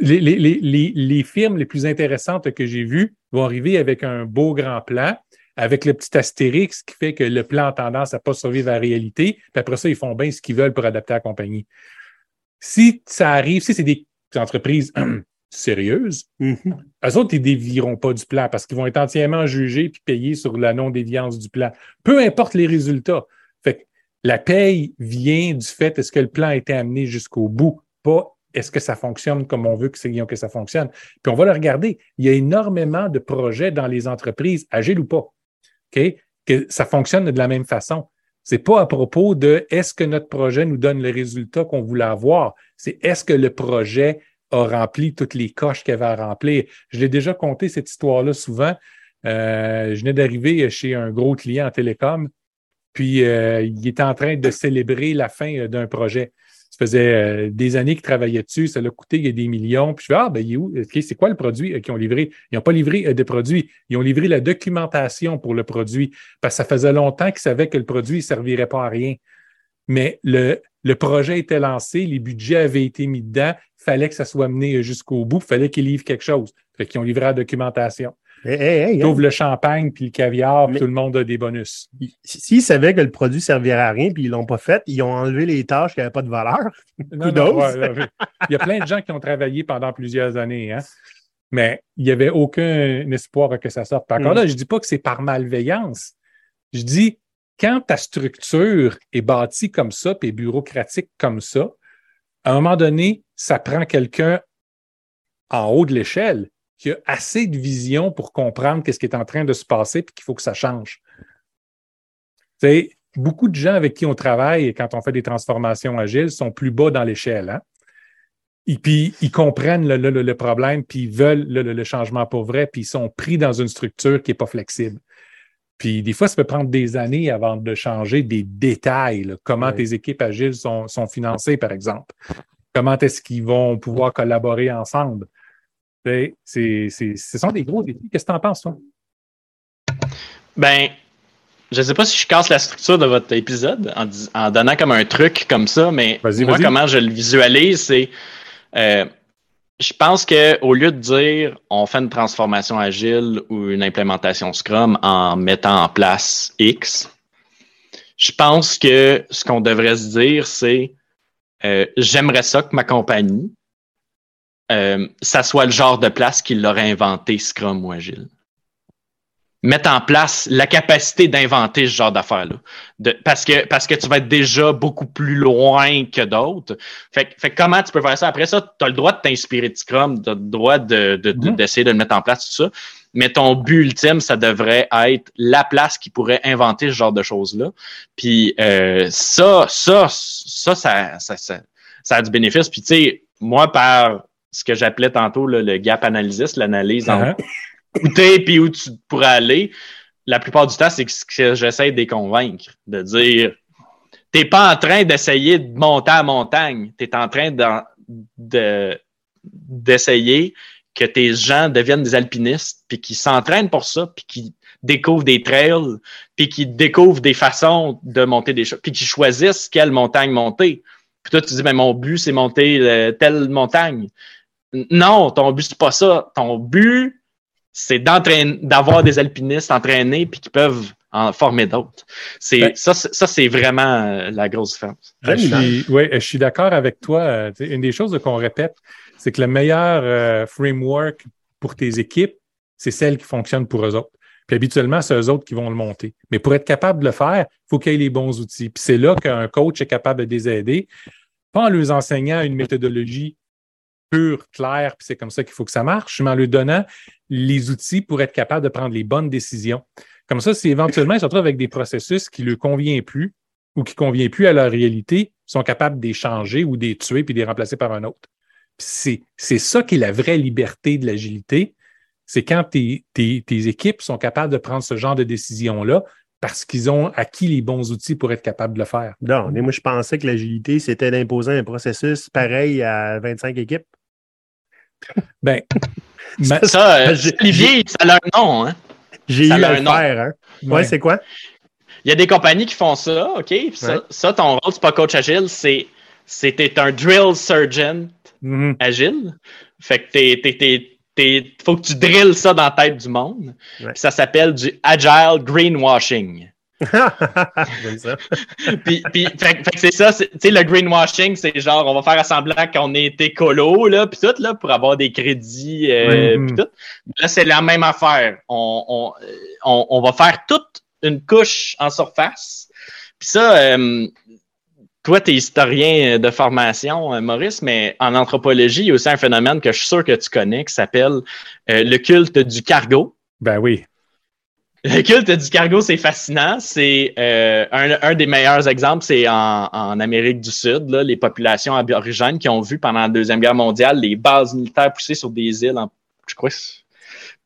les, les, les, les, les firmes les plus intéressantes que j'ai vues vont arriver avec un beau grand plan, avec le petit astérix qui fait que le plan a tendance à pas survivre à la réalité, puis après ça, ils font bien ce qu'ils veulent pour adapter la compagnie. Si ça arrive, si c'est des entreprises sérieuses, Mhm. eux autres, ils dévieront pas du plan parce qu'ils vont être entièrement jugés puis payés sur la non-déviance du plan. Peu importe les résultats. Fait que la paye vient du fait est-ce que le plan a été amené jusqu'au bout, pas est-ce que ça fonctionne comme on veut que, ça fonctionne. Puis on va le regarder. Il y a énormément de projets dans les entreprises, agiles ou pas, que ça fonctionne de la même façon. C'est pas à propos de est-ce que notre projet nous donne le résultat qu'on voulait avoir. C'est est-ce que le projet a rempli toutes les coches qu'il avait à remplir? Je l'ai déjà conté cette histoire-là souvent. Euh, je venais d'arriver chez un gros client en télécom, puis euh, il était en train de célébrer la fin euh, d'un projet. Ça faisait des années qu'il travaillait dessus, ça l'a coûté des millions. Puis je fais Ah, ben, il est où? OK, c'est quoi le produit qu'ils ont livré? Ils n'ont pas livré euh, de produit, ils ont livré la documentation pour le produit, parce que ça faisait longtemps qu'ils savaient que le produit ne servirait pas à rien. Mais le, le projet était lancé, les budgets avaient été mis dedans, fallait que ça soit mené jusqu'au bout, fallait qu'ils livrent quelque chose. Fait qu'ils ont livré la documentation. Hey, hey, ouvrent le champagne puis le caviar, puis tout le monde a des bonus. S'ils savaient que le produit servirait à rien puis ils l'ont pas fait, ils ont enlevé les tâches qui n'avaient pas de valeur. Non, non, Kudos. ouais, ouais, ouais. Il y a plein de gens qui ont travaillé pendant plusieurs années, hein? mais il n'y avait aucun espoir que ça sorte. Puis encore Mm. là, je ne dis pas que c'est par malveillance. Je dis, quand ta structure est bâtie comme ça, puis bureaucratique comme ça, à un moment donné, ça prend quelqu'un en haut de l'échelle qui a assez de vision pour comprendre qu'est-ce qui est en train de se passer puis qu'il faut que ça change. Beaucoup de gens avec qui on travaille et quand on fait des transformations agiles sont plus bas dans l'échelle. Hein? Et puis, ils comprennent le, problème, puis ils veulent le, le- le changement pour vrai, puis ils sont pris dans une structure qui n'est pas flexible. Puis des fois, ça peut prendre des années avant de changer des détails, là. comment Ouais. tes équipes agiles sont, sont financées, par exemple. Comment est-ce qu'ils vont pouvoir collaborer ensemble? Tu sais, C'est, c'est, ce sont des gros défis. Qu'est-ce que tu en penses, toi? Ben, je sais pas si je casse la structure de votre épisode en, dis- en donnant comme un truc comme ça, mais Vas-y, moi, vas-y. comment je le visualise, c'est. euh, je pense que au lieu de dire on fait une transformation agile ou une implémentation Scrum en mettant en place X, je pense que ce qu'on devrait se dire, c'est euh, j'aimerais ça que ma compagnie, euh, ça soit le genre de place qui l'aurait inventé Scrum ou Agile. Mettre en place la capacité d'inventer ce genre d'affaires-là. De, parce que parce que tu vas être déjà beaucoup plus loin que d'autres. Fait, que- fait comment tu peux faire ça? Après ça, tu as le droit de t'inspirer de Scrum, tu as le droit de, de- de- Mhm. d'essayer de le mettre en place, tout ça. Mais ton but ultime, ça devrait être la place qui pourrait inventer ce genre de choses-là. Puis euh, ça, ça, ça, ça, ça, ça, ça a du bénéfice. Puis tu sais, moi, par ce que j'appelais tantôt là, le gap analysis, l'analyse en Uh-huh. Où t'es puis où tu pourrais aller, la plupart du temps, c'est que, j'essaie de les convaincre, de dire t'es pas en train d'essayer de monter à la montagne, t'es en train d'essayer que tes gens deviennent des alpinistes, puis qu'ils s'entraînent pour ça, puis qu'ils découvrent des trails, puis qu'ils découvrent des façons de monter des choses, puis qu'ils choisissent quelle montagne monter. Puis toi, tu dis, ben, mon but, c'est monter euh, telle montagne. Non, ton but, c'est pas ça. Ton but, c'est d'entraîner, d'avoir des alpinistes entraînés puis qui peuvent en former d'autres. C'est Ben- ça, c'est- ça c'est vraiment euh, la grosse différence. Euh, Je suis, ouais, je suis d'accord avec toi. Euh, Une des choses qu'on répète, c'est que le meilleur euh, framework pour tes équipes, c'est celle qui fonctionne pour eux autres. Puis habituellement, c'est eux autres qui vont le monter. Mais pour être capable de le faire, il faut qu'il y ait les bons outils. Puis c'est là qu'un coach est capable de les aider, pas en leur enseignant une méthodologie pure, claire, puis c'est comme ça qu'il faut que ça marche, mais en leur donnant les outils pour être capable de prendre les bonnes décisions. Comme ça, si éventuellement ils se retrouvent avec des processus qui ne leur conviennent plus ou qui ne conviennent plus à leur réalité, ils sont capables de les changer ou de les tuer puis de les remplacer par un autre. C'est, c'est ça qui est la vraie liberté de l'agilité. C'est quand tes, tes, tes équipes sont capables de prendre ce genre de décision-là parce qu'ils ont acquis les bons outils pour être capables de le faire. Non, mais moi, je pensais que l'agilité, c'était d'imposer un processus pareil à 25 équipes. Ben, ma- Ça, euh, j'ai- Olivier, ça a un nom. Hein? J'ai Ça eu a à un le faire, hein? Ouais, ouais. c'est quoi? Il y a des compagnies qui font ça, OK? Puis ça, Ouais. ça, ton rôle, c'est pas coach agile, c'est c'était un drill surgeon Mhm. agile. Fait que t'es, t'es, t'es, t'es- faut que tu drilles ça dans la tête du monde. Ouais. Ça s'appelle du agile greenwashing. Ça. puis, puis fait, fait que c'est ça, tu sais, le greenwashing, c'est genre, on va faire semblant qu'on est écolo, là, puis tout, là, pour avoir des crédits, euh, puis tout. Là, c'est la même affaire. On, on, euh, on, on va faire toute une couche en surface. Puis ça, euh, toi, tu es historien de formation, euh, Maurice, mais en anthropologie, il y a aussi un phénomène que je suis sûr que tu connais qui s'appelle euh, le culte du cargo. Ben oui. Le culte du cargo, c'est fascinant. C'est euh, un, un des meilleurs exemples, c'est en, en Amérique du Sud, là, les populations aborigènes qui ont vu pendant la Deuxième Guerre mondiale les bases militaires pousser sur des îles, en, je crois.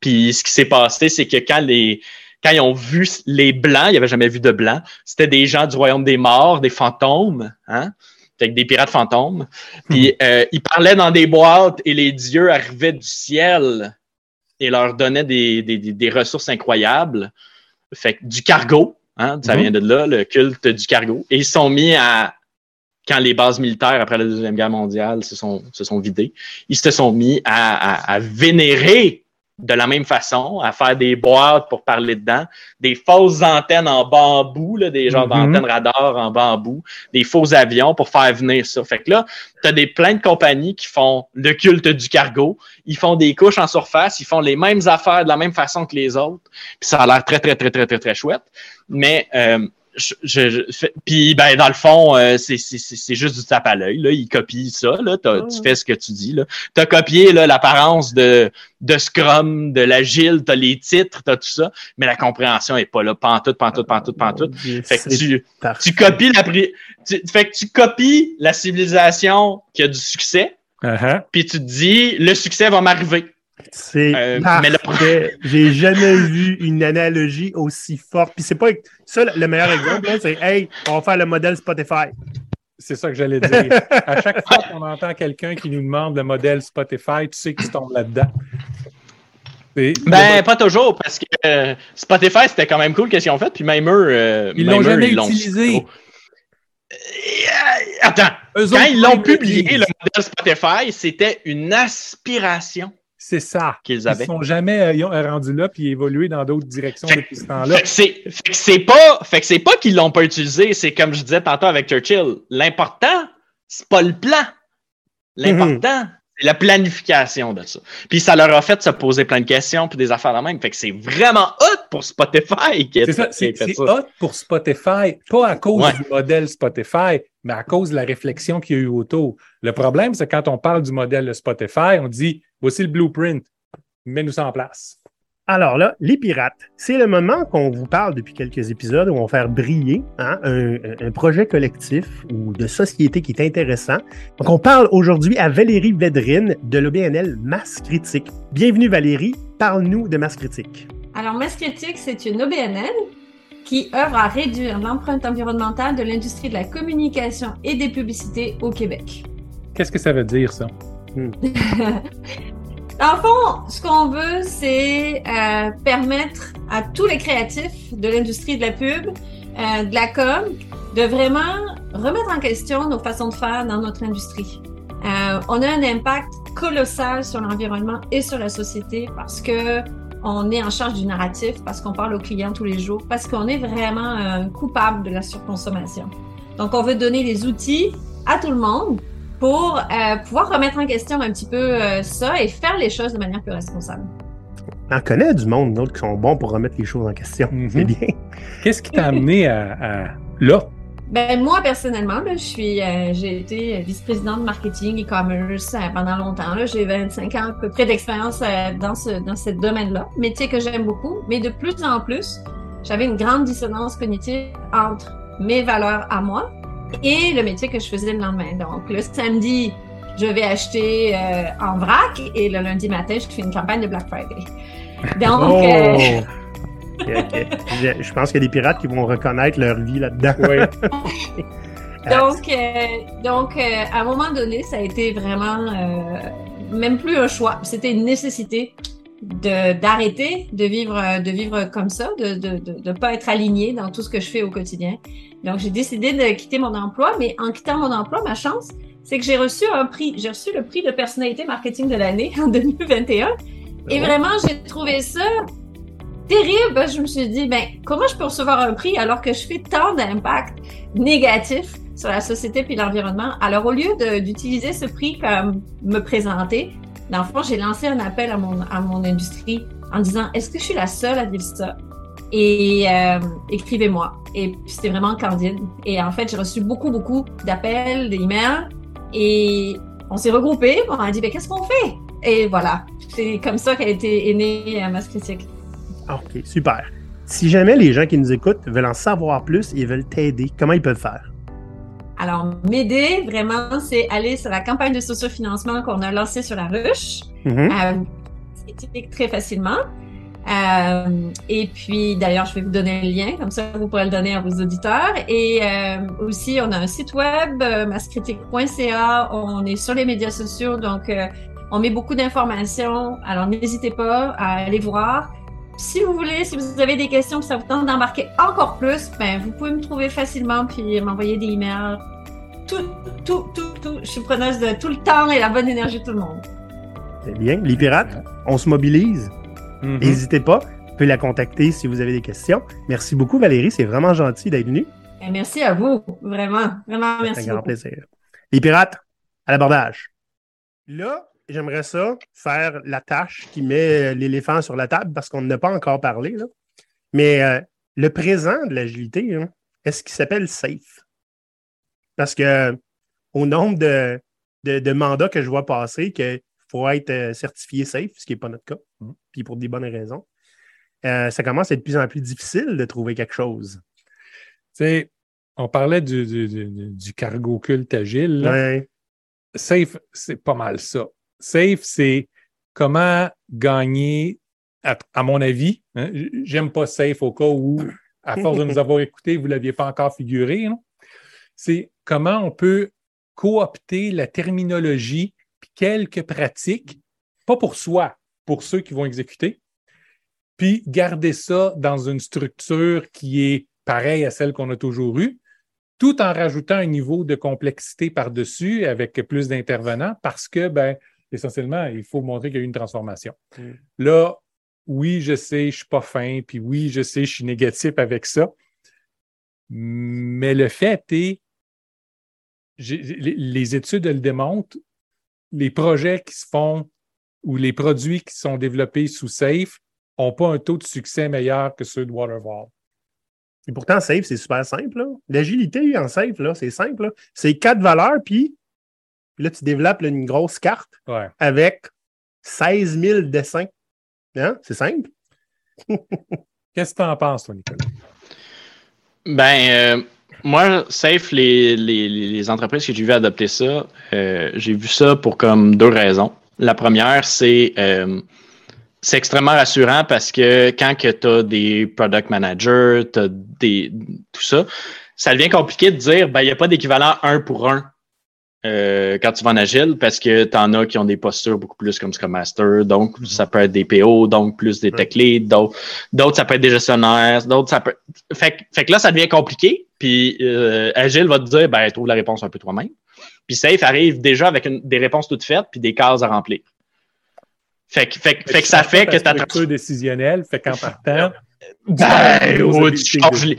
Puis ce qui s'est passé, c'est que quand les quand ils ont vu les blancs, ils n'avaient jamais vu de blancs, c'était des gens du royaume des morts, des fantômes, hein? Fait que des pirates fantômes. Puis euh, ils parlaient dans des boîtes et les dieux arrivaient du ciel et leur donnaient des, des, des, ressources incroyables. Fait que du cargo, hein, ça Mhm. vient de là, le culte du cargo. Et ils se sont mis à, quand les bases militaires après la Deuxième Guerre mondiale se sont, se sont vidées, ils se sont mis à, à, à vénérer de la même façon, à faire des boîtes pour parler dedans, des fausses antennes en bambou, là, des genres Mhm. d'antennes radar en bambou, des faux avions pour faire venir ça. Fait que là, tu as des plein de compagnies qui font le culte du cargo, ils font des couches en surface, ils font les mêmes affaires de la même façon que les autres, puis ça a l'air très, très, très, très, très, très chouette. Mais euh, je, je, fais- puis ben dans le fond, euh, c'est, c'est, c'est c'est juste du tape à l'œil. Là, ils copient ça. Là, T'as- tu fais ce que tu dis. Là, t'as copié là l'apparence de de Scrum, de l'agile, t'as les titres, t'as tout ça, mais la compréhension est pas là. Pantoute, pantoute, pantoute, pantoute. Fait que tu, parfait. tu copies la pri- tu, fait que tu copies la civilisation qui a du succès, Uh-huh. puis tu te dis le succès va m'arriver. C'est Euh, parfait. mais le- J'ai jamais vu une analogie aussi forte. Puis c'est pas ça le meilleur exemple, c'est Hey, on va faire le modèle Spotify. C'est ça que j'allais dire. À chaque fois qu'on entend quelqu'un qui nous demande le modèle Spotify, tu sais que tu tombes là-dedans. Et- Ben, pas toujours, parce que euh, Spotify, c'était quand même cool qu'est-ce qu'ils ont fait, puis même eux... euh, Ils l'ont jamais ils utilisé. Euh, Attends, Eux quand ils l'ont ils publié, le modèle Spotify, c'était une aspiration C'est ça. qu'ils Ils avaient. sont jamais euh, ils ont rendu là puis évolué dans d'autres directions Fait- depuis ce temps-là. Fait que c'est, pas, fait que c'est pas qu'ils l'ont pas utilisé, c'est comme je disais tantôt avec Churchill. L'important, c'est pas le plan. L'important, C'est la planification de ça. Puis ça leur a fait se poser plein de questions puis des affaires de même. Fait que c'est vraiment hot pour Spotify C'est ça, c'est c'est hot pour Spotify, pas à cause Ouais. du modèle Spotify, mais à cause de la réflexion qu'il y a eu autour. Le problème, c'est quand on parle du modèle de Spotify, on dit voici le blueprint, mets-nous ça en place. Alors là, les pirates, c'est le moment qu'on vous parle depuis quelques épisodes où on va faire briller hein, un, un projet collectif ou de société qui est intéressant. Donc, on parle aujourd'hui à Valérie Védrine de l'OBNL Masse Critique. Bienvenue Valérie, parle-nous de Masse Critique. Alors, Mass Critique, c'est une OBNL qui œuvre à réduire l'empreinte environnementale de l'industrie de la communication et des publicités au Québec. Qu'est-ce que ça veut dire, ça? Dans le fond, ce qu'on veut, c'est euh, permettre à tous les créatifs de l'industrie de la pub, euh, de la com, de vraiment remettre en question nos façons de faire dans notre industrie. Euh, on a un impact colossal sur l'environnement et sur la société parce que on est en charge du narratif, parce qu'on parle aux clients tous les jours, parce qu'on est vraiment coupable de la surconsommation. Donc, on veut donner les outils à tout le monde pour euh, pouvoir remettre en question un petit peu euh, ça et faire les choses de manière plus responsable. On connaît du monde, d'autres qui sont bons pour remettre les choses en question. C'est bien. Qu'est-ce qui t'a amené à, à- là? Ben moi personnellement, là, je suis, euh, j'ai été vice-présidente de marketing e-commerce euh, pendant longtemps. Là, j'ai 25 ans à peu près d'expérience euh, dans ce dans ce domaine-là, métier que j'aime beaucoup. Mais de plus en plus, j'avais une grande dissonance cognitive entre mes valeurs à moi et le métier que je faisais le lendemain. Donc le samedi, je vais acheter euh, en vrac et le lundi matin, je fais une campagne de Black Friday. Donc Oh! euh. Je, je pense qu'il y a des pirates qui vont reconnaître leur vie là-dedans. Oui. Donc, euh, donc euh, à un moment donné, ça a été vraiment euh, même plus un choix, c'était une nécessité d'arrêter de vivre de vivre comme ça, de de, de de pas être aligné dans tout ce que je fais au quotidien. Donc, j'ai décidé de quitter mon emploi, mais en quittant mon emploi, ma chance, c'est que j'ai reçu un prix, j'ai reçu le prix de personnalité marketing de l'année en 2021. Et vraiment, j'ai trouvé ça terrible. Je me suis dit, ben, comment je peux recevoir un prix alors que je fais tant d'impact négatif sur la société puis l'environnement? Alors, au lieu d'utiliser ce prix comme me présenter, dans le fond, j'ai lancé un appel à mon, à mon industrie en disant, est-ce que je suis la seule à vivre ça? Et euh, écrivez-moi. Et c'était vraiment candide. Et en fait, j'ai reçu beaucoup, beaucoup d'appels, d'emails. Et on s'est regroupés. On a dit, ben, qu'est-ce qu'on fait? Et voilà. C'est comme ça qu'a été née euh, Masse Critique. OK, super. Si jamais les gens qui nous écoutent veulent en savoir plus et veulent t'aider, comment ils peuvent faire? Alors, m'aider, vraiment, c'est aller sur la campagne de sociofinancement qu'on a lancée sur la ruche. Mhm. Euh, très facilement. Euh, et puis, d'ailleurs, je vais vous donner le lien, comme ça, vous pourrez le donner à vos auditeurs. Et euh, aussi, on a un site web, mascritique.ca. On est sur les médias sociaux, donc euh, on met beaucoup d'informations. Alors, n'hésitez pas à aller voir. Si vous voulez, si vous avez des questions, que ça vous tente d'embarquer encore plus, ben, vous pouvez me trouver facilement puis m'envoyer des emails. Tout, tout, tout, tout. Je suis preneuse de tout le temps et la bonne énergie de tout le monde. C'est bien. Les pirates, on se mobilise. Mhm. N'hésitez pas. Vous pouvez la contacter si vous avez des questions. Merci beaucoup, Valérie. C'est vraiment gentil d'être venue. Ben, merci à vous, vraiment, vraiment C'est merci un grand beaucoup. plaisir. Les pirates, à l'abordage. Là, j'aimerais ça faire la tâche qui met euh, l'éléphant sur la table parce qu'on n'a pas encore parlé. Là. Mais euh, le présent de l'agilité, hein, est-ce qu'il s'appelle SAFE? Parce que au nombre de, de, de mandats que je vois passer, qu'il faut être euh, certifié SAFE, ce qui n'est pas notre cas, Mhm. puis pour des bonnes raisons, euh, ça commence à être de plus en plus difficile de trouver quelque chose. Tu sais, on parlait du, du, du, du cargo culte agile. là. Ouais. Safe, c'est pas mal ça. Safe, c'est comment gagner, à, à mon avis, hein, j'aime pas safe au cas où, à force de nous avoir écoutés, vous ne l'aviez pas encore figuré. hein. C'est comment on peut coopter la terminologie puis quelques pratiques, pas pour soi, pour ceux qui vont exécuter, puis garder ça dans une structure qui est pareille à celle qu'on a toujours eue, tout en rajoutant un niveau de complexité par-dessus avec plus d'intervenants parce que, ben, essentiellement, il faut montrer qu'il y a eu une transformation. Mm. Là, oui, je sais, je suis pas fin, puis oui, je sais, je suis négatif avec ça. Mais le fait est, les études le démontrent, les projets qui se font ou les produits qui sont développés sous Safe n'ont pas un taux de succès meilleur que ceux de Waterfall. Et pourtant, Safe, c'est super simple. L'agilité en Safe, c'est simple. C'est quatre valeurs, puis puis là, tu développes là, une grosse carte Ouais. avec 16 000 dessins. Hein? C'est simple. Qu'est-ce que tu en penses, toi, Nicolas? Ben, euh, moi, Safe, les, les, les entreprises que j'ai vu adopter ça, euh, j'ai vu ça pour comme deux raisons. La première, c'est euh, c'est extrêmement rassurant parce que quand que tu as des product managers, tu des tout ça, ça devient compliqué de dire ben il n'y a pas d'équivalent un pour un euh, quand tu vas en agile parce que tu en as qui ont des postures beaucoup plus comme Scrum Master, donc ça peut être des PO, donc plus des tech leads, d'autres, ça peut être des gestionnaires, d'autres ça peut. Fait, que- fait que là, ça devient compliqué. Puis euh, Agile va te dire ben trouve la réponse un peu toi-même. Puis Safe arrive déjà avec une- des réponses toutes faites puis des cases à remplir. Fait que, fait, que- fait que ça fait que ta structure décisionnelle fait qu'en partant, ben, tu changes les,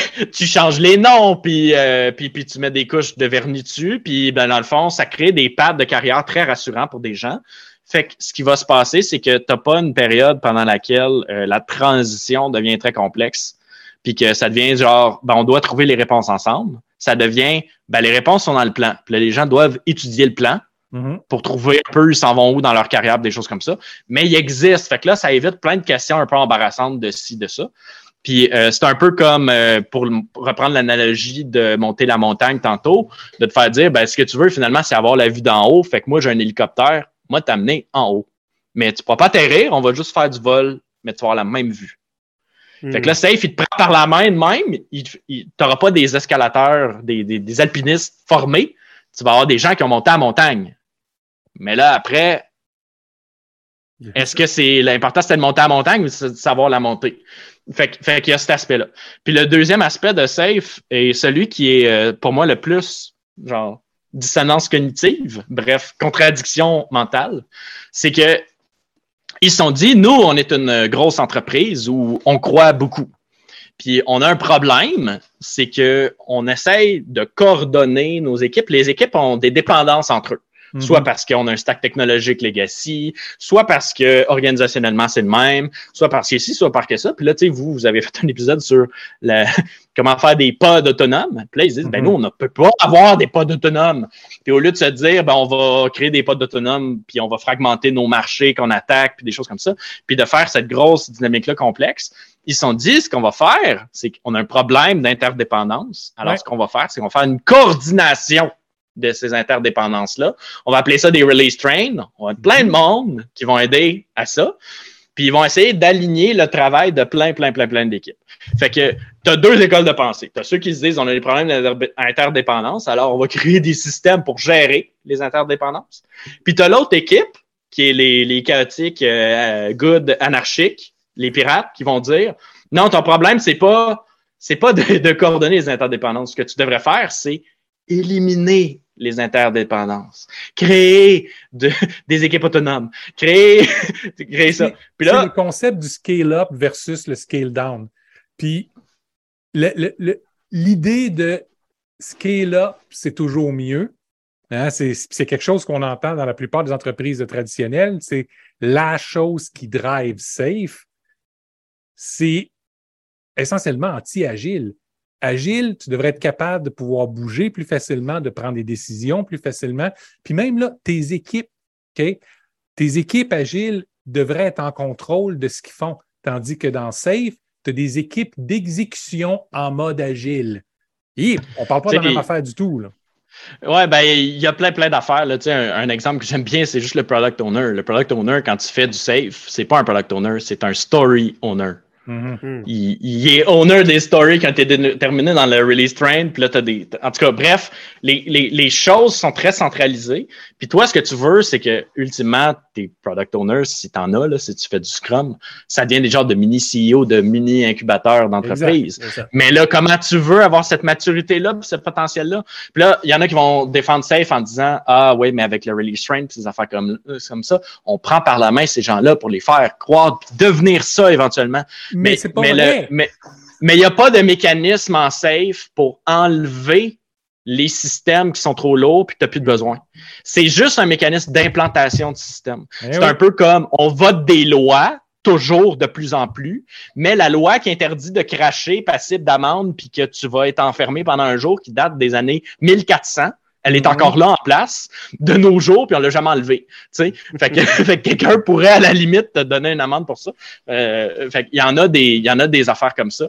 tu changes les noms, puis, euh, puis, puis tu mets des couches de vernis dessus, puis ben, dans le fond, ça crée des pattes de carrière très rassurants pour des gens. Fait que ce qui va se passer, c'est que tu n'as pas une période pendant laquelle euh, la transition devient très complexe, puis que ça devient genre, ben, on doit trouver les réponses ensemble. Ça devient, ben, les réponses sont dans le plan. Puis là, les gens doivent étudier le plan, mhm, pour trouver un peu ils s'en vont où dans leur carrière, des choses comme ça. Mais il existe. Fait que là, ça évite plein de questions un peu embarrassantes de ci, de ça. Puis euh, c'est un peu comme, euh, pour reprendre l'analogie de monter la montagne tantôt, de te faire dire, ben, ce que tu veux finalement, c'est avoir la vue d'en haut. Fait que moi, j'ai un hélicoptère, moi, t'amener en haut. Mais tu pourras pas atterrir, on va juste faire du vol, mais tu vas avoir la même vue. Fait que là, Safe, il te prend par la main de même. Il, il, t'auras pas des escalateurs, des, des, des alpinistes formés. Tu vas avoir des gens qui ont monté à la montagne. Mais là, après, est-ce que c'est l'important, c'était de monter à la montagne ou c'est de savoir la monter? Fait, fait qu'il y a cet aspect-là. Puis le deuxième aspect de Safe est celui qui est euh, pour moi le plus genre dissonance cognitive, bref, contradiction mentale. C'est que ils se sont dit, nous, on est une grosse entreprise où on croit beaucoup. Puis on a un problème, c'est que on essaye de coordonner nos équipes. Les équipes ont des dépendances entre eux. Mhm. Soit parce qu'on a un stack technologique legacy, soit parce que organisationnellement c'est le même, soit parce que ci, soit parce que ça. Puis là, tu sais, vous, vous avez fait un épisode sur la, comment faire des pods autonomes. Puis là, ils disent, ben Mhm. nous, on ne peut pas avoir des pods autonomes. Puis au lieu de se dire, ben on va créer des pods autonomes, puis on va fragmenter nos marchés qu'on attaque, puis des choses comme ça, puis de faire cette grosse dynamique-là complexe, ils se sont dit, ce qu'on va faire, c'est qu'on a un problème d'interdépendance. Alors, Ouais. ce qu'on va faire, c'est qu'on va faire une coordination de ces interdépendances-là. On va appeler ça des release trains. On va être plein de monde qui vont aider à ça. Puis ils vont essayer d'aligner le travail de plein, plein, plein, plein d'équipes. Fait que tu as deux écoles de pensée. Tu as ceux qui se disent on a des problèmes d'interdépendance, alors on va créer des systèmes pour gérer les interdépendances. Puis tu as l'autre équipe, qui est les, les chaotiques, euh, good, anarchiques, les pirates, qui vont dire non, ton problème, c'est pas c'est pas de, de coordonner les interdépendances. Ce que tu devrais faire, c'est éliminer les interdépendances, créer de- des équipes autonomes, créer, créer ça. Puis c'est le concept du scale-up versus le scale-down. Puis l'idée de scale-up, c'est toujours mieux. Hein, c'est c'est quelque chose qu'on entend dans la plupart des entreprises traditionnelles. C'est la chose qui drive safe. C'est essentiellement anti-agile. Agile, tu devrais être capable de pouvoir bouger plus facilement, de prendre des décisions plus facilement. Puis même là, tes équipes, OK? Tes équipes agiles devraient être en contrôle de ce qu'ils font. Tandis que dans Safe, tu as des équipes d'exécution en mode agile. Et on parle pas de la même affaire du tout. Là. Ouais, ben, il y a plein, plein d'affaires. Là. Tu sais, Un, un exemple que j'aime bien, c'est juste le product owner. Le product owner, quand tu fais du safe, c'est pas un product owner, c'est un story owner. Mhm. Il, il est owner des stories quand tu es terminé dans le release train. Puis là, t'as des. En tout cas, bref, les, les, les choses sont très centralisées. Puis toi, ce que tu veux, c'est que ultimement, tes product owners, si tu en as, là, si tu fais du Scrum, ça devient des genres de mini CEO, de mini incubateurs d'entreprise. Mais là, comment tu veux avoir cette maturité-là, ce potentiel-là? Puis là, il y en a qui vont défendre safe en disant Ah oui, mais avec le release train, puis ces affaires comme, comme ça, on prend par la main ces gens-là pour les faire croire, devenir ça éventuellement. Mais, c'est pas mais vrai. le- mais mais il n'y a pas de mécanisme en safe pour enlever les systèmes qui sont trop lourds puis tu n'as plus de besoin. C'est juste un mécanisme d'implantation du système. Eh C'est oui. un peu comme on vote des lois toujours de plus en plus, mais la loi qui interdit de cracher passible d'amende puis que tu vas être enfermé pendant un jour qui date des années 1400, elle est Mhm. encore là en place de nos jours puis on l'a jamais enlevée. Fait que, fait que quelqu'un pourrait à la limite te donner une amende pour ça. Euh, fait qu'il y en a des, il y en a des affaires comme ça.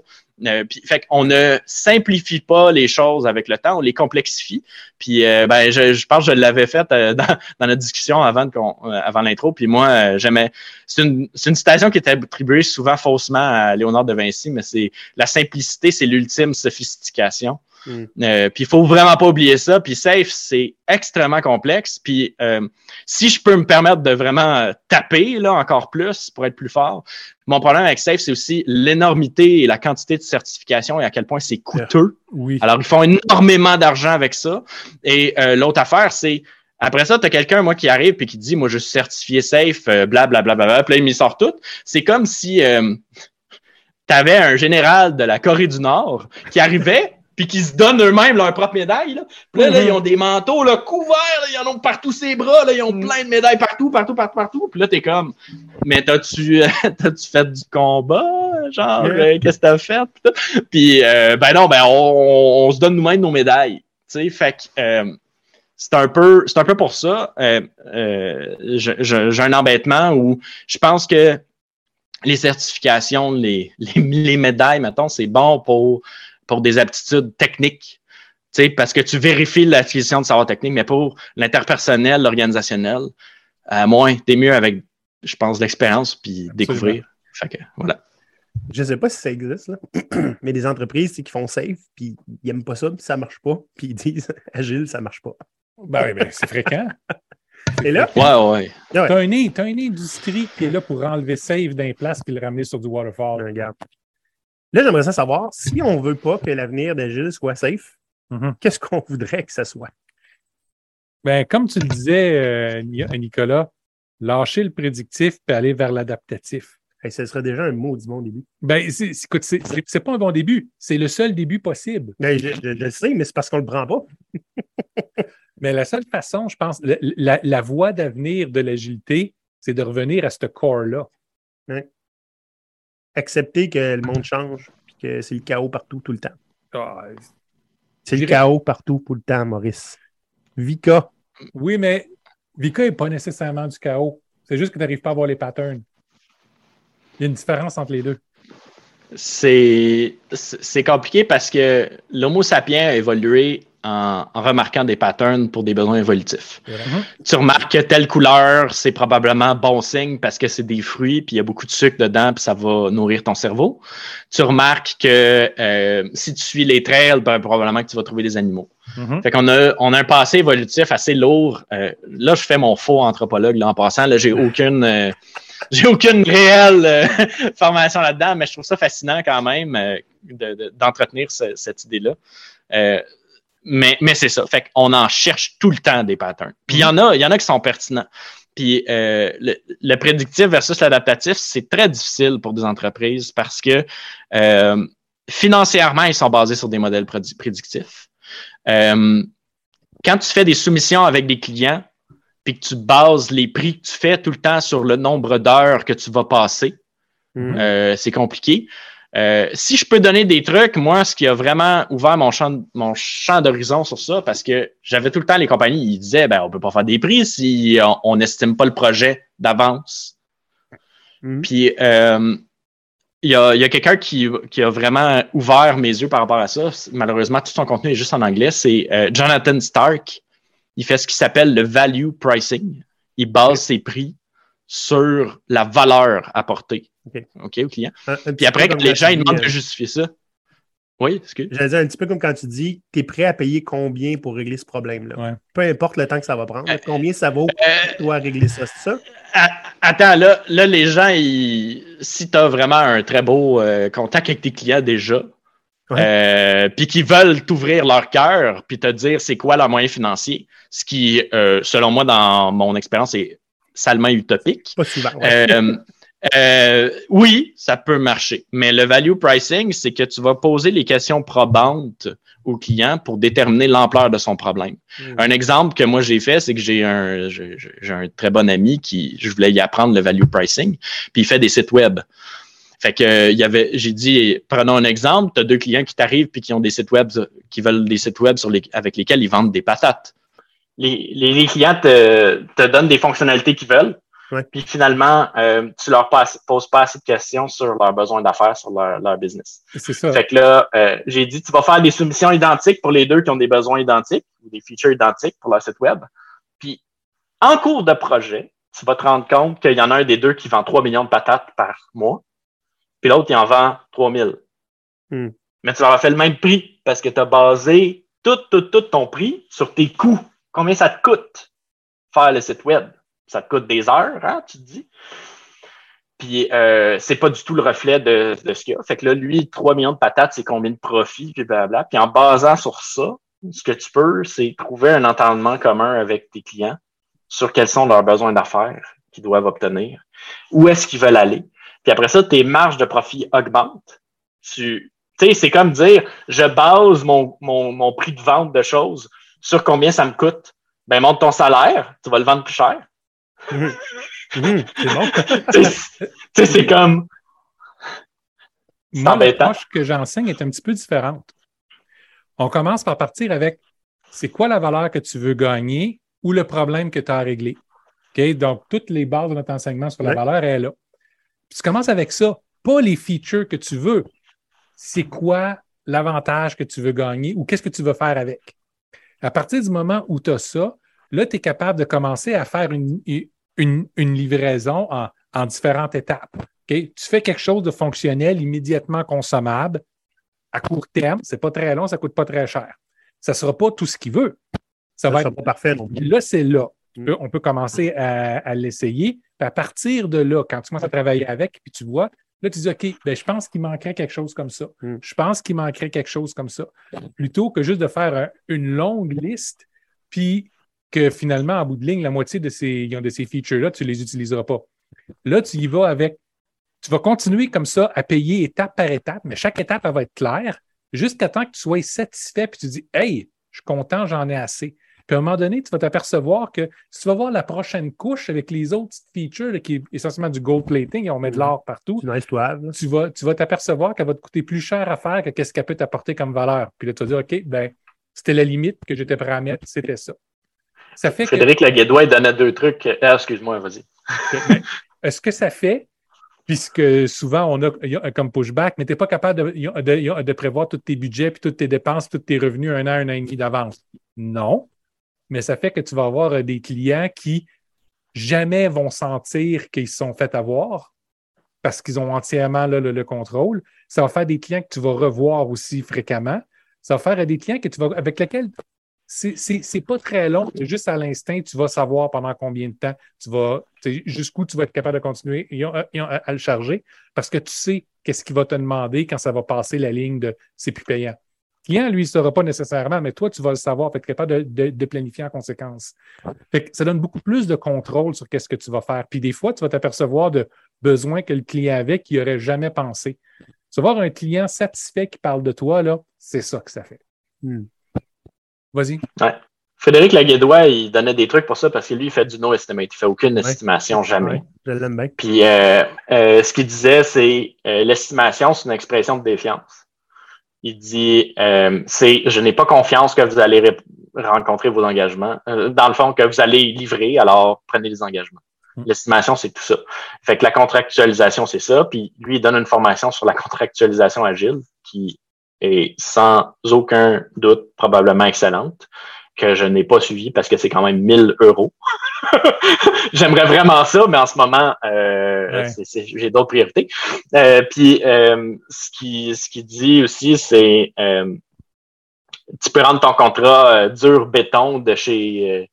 Euh, puis, fait qu'on ne simplifie pas les choses avec le temps, on les complexifie. Puis, euh, ben, je, je pense que je l'avais fait euh, dans, dans notre discussion avant, qu'on- euh, avant l'intro. Puis moi, euh, j'aimais. C'est une, c'est une citation qui est attribuée souvent faussement à Léonard de Vinci, mais c'est la simplicité, c'est l'ultime sophistication. Mm. Euh, puis il faut vraiment pas oublier ça. Puis safe, c'est extrêmement complexe. Puis euh, si je peux me permettre de vraiment euh, taper là encore plus pour être plus fort, mon problème avec safe, c'est aussi l'énormité et la quantité de certification et à quel point c'est coûteux. Oui. Alors ils font énormément d'argent avec ça. Et euh, l'autre affaire, c'est après ça, tu as quelqu'un, moi, qui arrive et qui dit, moi, je suis certifié safe, euh, blablabla, bla, bla, bla, puis là, il m'y sort tout. C'est comme si euh, tu avais un général de la Corée du Nord qui arrivait puis qui se donnent eux-mêmes leur propre médaille. Là. Puis là, là, Mhm. ils ont des manteaux là, couverts, là, ils en ont partout ses bras, là, ils ont plein de médailles partout, partout, partout, partout. Puis là, t'es comme, mais t'as-tu euh, t'as-tu fait du combat? Genre, euh, qu'est-ce que t'as fait? Puis, euh, ben non, ben on, on, se donne nous-mêmes nos médailles. Tu sais, fait que euh, c'est un peu c'est un peu pour ça. Euh, euh, J'ai un embêtement où je pense que les certifications, les, les, les médailles, mettons, c'est bon pour, pour des aptitudes techniques. Tu sais, parce que tu vérifies l'acquisition de savoir technique, mais pour l'interpersonnel, l'organisationnel, à moins, t'es mieux avec, je pense, l'expérience puis découvrir. Fait que, voilà. Je sais pas si ça existe, là. mais des entreprises qui font safe, puis ils aiment pas ça, puis ça marche pas, puis ils disent agile, ça marche pas. Ben oui, ben, c'est fréquent. Et là, Ouais, ouais. Ouais. T'as une, t'as une industrie qui est là pour enlever save d'un place puis le ramener sur du waterfall. regarde. Là, j'aimerais ça savoir, si on veut pas que l'avenir d'agile soit safe, Mhm. qu'est-ce qu'on voudrait que ça soit? Ben, comme tu le disais, euh, Ni- Nicolas, lâcher le prédictif puis aller vers l'adaptatif. Hey, ce serait déjà un mot du bon début. Ben, écoute, c'est, pas un bon début. C'est le seul début possible. Ben, je, je- je le sais, mais c'est parce qu'on le prend pas. Mais la seule façon, je pense, la, la- la voie d'avenir de l'agilité, c'est de revenir à ce corps-là. Accepter que le monde change, puis que c'est le chaos partout, tout le temps. Ah, C'est le chaos partout, tout le temps, Maurice. Vika. oui, mais Vika n'est pas nécessairement du chaos. C'est juste que tu n'arrives pas à voir les patterns. Il y a une différence entre les deux. C'est c'est compliqué parce que l'Homo sapiens a évolué en, en remarquant des patterns pour des besoins évolutifs. Tu remarques que telle couleur, c'est probablement bon signe parce que c'est des fruits, puis il y a beaucoup de sucre dedans, puis ça va nourrir ton cerveau. Tu remarques que euh, si tu suis les trails, ben, probablement que tu vas trouver des animaux. Mhm. Fait qu'on a, on a un passé évolutif assez lourd. Euh, là, je fais mon faux anthropologue là, en passant. Là, j'ai aucune, euh, j'ai aucune réelle euh, formation là-dedans, mais je trouve ça fascinant quand même euh, de- de- d'entretenir ce- cette idée-là. Euh, mais mais c'est ça. Fait qu'on en cherche tout le temps des patterns. Puis il y en a, il y en a qui sont pertinents. Puis euh, le, le prédictif versus l'adaptatif, c'est très difficile pour des entreprises parce que euh, financièrement, ils sont basés sur des modèles prédi- prédictifs. Euh, quand tu fais des soumissions avec des clients, puis que tu bases les prix que tu fais tout le temps sur le nombre d'heures que tu vas passer, euh, c'est compliqué. Euh, si je peux donner des trucs, moi, ce qui a vraiment ouvert mon champ, mon champ d'horizon sur ça, parce que j'avais tout le temps les compagnies, ils disaient, ben, on peut pas faire des prix si on n'estime pas le projet d'avance. Mhm. Puis, euh, il y a, quelqu'un qui, qui a vraiment ouvert mes yeux par rapport à ça. Malheureusement, tout son contenu est juste en anglais. C'est euh, Jonathan Stark. Il fait ce qui s'appelle le value pricing. Il base ses prix sur la valeur apportée Ok. OK, au client. Un- un petit Puis après, quand comme les gens ils dis, demandent euh, de justifier ça. Oui, excuse. J'allais dire un petit peu comme quand tu dis, tu es prêt à payer combien pour régler ce problème-là? Ouais. Peu importe le temps que ça va prendre, combien ça vaut Euh, pour toi régler ça, c'est ça? attends, là, là, les gens, ils, si tu as vraiment un très beau euh, contact avec tes clients déjà, euh, puis qu'ils veulent t'ouvrir leur cœur, puis te dire c'est quoi leur moyen financier, ce qui, euh, selon moi, dans mon expérience, est salement utopique. Pas souvent. ouais. Euh, Euh, oui, ça peut marcher. Mais le value pricing, c'est que tu vas poser les questions probantes au client pour déterminer l'ampleur de son problème. Hmm. Un exemple que moi j'ai fait, c'est que j'ai un, j'ai un très bon ami qui, je voulais y apprendre le value pricing, puis il fait des sites web. Fait que euh, il y avait, j'ai dit, prenons un exemple, tu as deux clients qui t'arrivent puis qui ont des sites web, qui veulent des sites web sur les, avec lesquels ils vendent des patates. Les, les, les clients te, te donnent des fonctionnalités qu'ils veulent, Ouais. puis finalement, euh, tu leur poses pas assez de questions sur leurs besoins d'affaires, sur leur, leur business. C'est ça. Fait que là, euh, j'ai dit, tu vas faire des soumissions identiques pour les deux qui ont des besoins identiques ou des features identiques pour leur site web. Puis, en cours de projet, tu vas te rendre compte qu'il y en a un des deux qui vend 3 millions de patates par mois, puis l'autre, il en vend 3 000. Hmm. Mais tu leur as fait le même prix parce que tu as basé tout, tout, tout ton prix sur tes coûts. Combien ça te coûte faire le site web? Ça te coûte des heures, hein, tu te dis? Puis euh, c'est pas du tout le reflet de, de ce qu'il y a. Fait que là, lui, 3 millions de patates, c'est combien de profit, puis blablabla. Puis en basant sur ça, ce que tu peux, c'est trouver un entendement commun avec tes clients sur quels sont leurs besoins d'affaires qu'ils doivent obtenir, où est-ce qu'ils veulent aller. Puis après ça, tes marges de profit augmentent. Tu sais, c'est comme dire, je base mon, mon, mon prix de vente de choses sur combien ça me coûte? Ben, monte ton salaire, tu vas le vendre plus cher. Mhm, c'est bon. Tu sais, c'est comme, Moi, l'approche que j'enseigne est un petit peu différente. On commence par partir avec c'est quoi la valeur que tu veux gagner ou le problème que tu as à régler? Donc, toutes les bases de notre enseignement sur la Ouais. valeur est là. Puis tu commences avec ça, pas les features que tu veux. C'est quoi l'avantage que tu veux gagner ou qu'est-ce que tu veux faire avec? À partir du moment où tu as ça, là, tu es capable de commencer à faire une, une, une livraison en, en différentes étapes. Tu fais quelque chose de fonctionnel, immédiatement consommable, à court terme, c'est pas très long, ça coûte pas très cher. Ça sera pas tout ce qu'il veut. Ça Ça va sera être pas parfait non. Là, c'est là. Tu Mm. peux- on peut commencer à, à l'essayer. À partir de là, quand tu commences à travailler avec, puis tu vois, là, tu dis, OK, ben, je pense qu'il manquerait quelque chose comme ça. Mm. Je pense qu'il manquerait quelque chose comme ça. Plutôt que juste de faire un- une longue liste, puis que finalement, en bout de ligne, la moitié de ces, de ces features-là, tu ne les utiliseras pas. Là, tu y vas avec. Tu vas continuer comme ça à payer étape par étape, mais chaque étape, elle va être claire jusqu'à temps que tu sois satisfait, puis tu dis, Hey, je suis content, j'en ai assez. Puis à un moment donné, tu vas t'apercevoir que si tu vas voir la prochaine couche avec les autres features, là, qui est essentiellement du gold plating, et on met de Mhm. l'or partout, tu vas, tu vas t'apercevoir qu'elle va te coûter plus cher à faire que qu'est-ce qu'elle peut t'apporter comme valeur. Puis là, tu vas dire, OK, ben, c'était la limite que j'étais prêt à mettre, c'était ça. Ça fait que, Frédéric Laguédois, il donnait deux trucs. Ah, excuse-moi, vas-y. est-ce que ça fait, puisque souvent on a, il y a comme pushback, mais tu n'es pas capable de, de- de prévoir tous tes budgets, puis toutes tes dépenses, tous tes revenus un an, un an et demi d'avance? Non. Mais ça fait que tu vas avoir euh, des clients qui jamais vont sentir qu'ils sont fait avoir parce qu'ils ont entièrement le, le contrôle. Ça va faire des clients que tu vas revoir aussi fréquemment. Ça va faire euh, des clients que tu vas, avec lesquels c'est- pas très long. Juste à l'instinct, tu vas savoir pendant combien de temps tu vas, jusqu'où tu vas être capable de continuer à le charger parce que tu sais qu'est-ce qu'il va te demander quand ça va passer la ligne de c'est plus payant. Le client, lui, ne saura pas nécessairement, mais toi, tu vas le savoir, fait être capable de, de- de planifier en conséquence. Fait que ça donne beaucoup plus de contrôle sur qu'est-ce que tu vas faire. Puis des fois, tu vas t'apercevoir de besoins que le client avait qui n'aurait jamais pensé. Tu vas voir un client satisfait qui parle de toi, là, c'est ça que ça fait. Hmm. Vas-y. Frédéric Laguédois, il donnait des trucs pour ça parce que lui, il fait du no estimate. Il fait aucune estimation jamais. Ouais, je l'aime bien. Puis euh, euh, ce qu'il disait, c'est euh, l'estimation, c'est une expression de défiance. Il dit euh, c'est je n'ai pas confiance que vous allez rencontrer vos engagements. Euh, dans le fond, que vous allez livrer, alors prenez les engagements. Mm. L'estimation, c'est tout ça. Fait que la contractualisation, c'est ça. Puis lui, il donne une formation sur la contractualisation agile qui est sans aucun doute probablement excellente, que je n'ai pas suivi parce que c'est quand même 1000 euros. J'aimerais vraiment ça, mais en ce moment, euh, Ouais. j'ai d'autres priorités. Euh, puis euh, ce qui ce qui dit aussi, c'est euh, tu peux rendre ton contrat euh, dur béton de chez euh,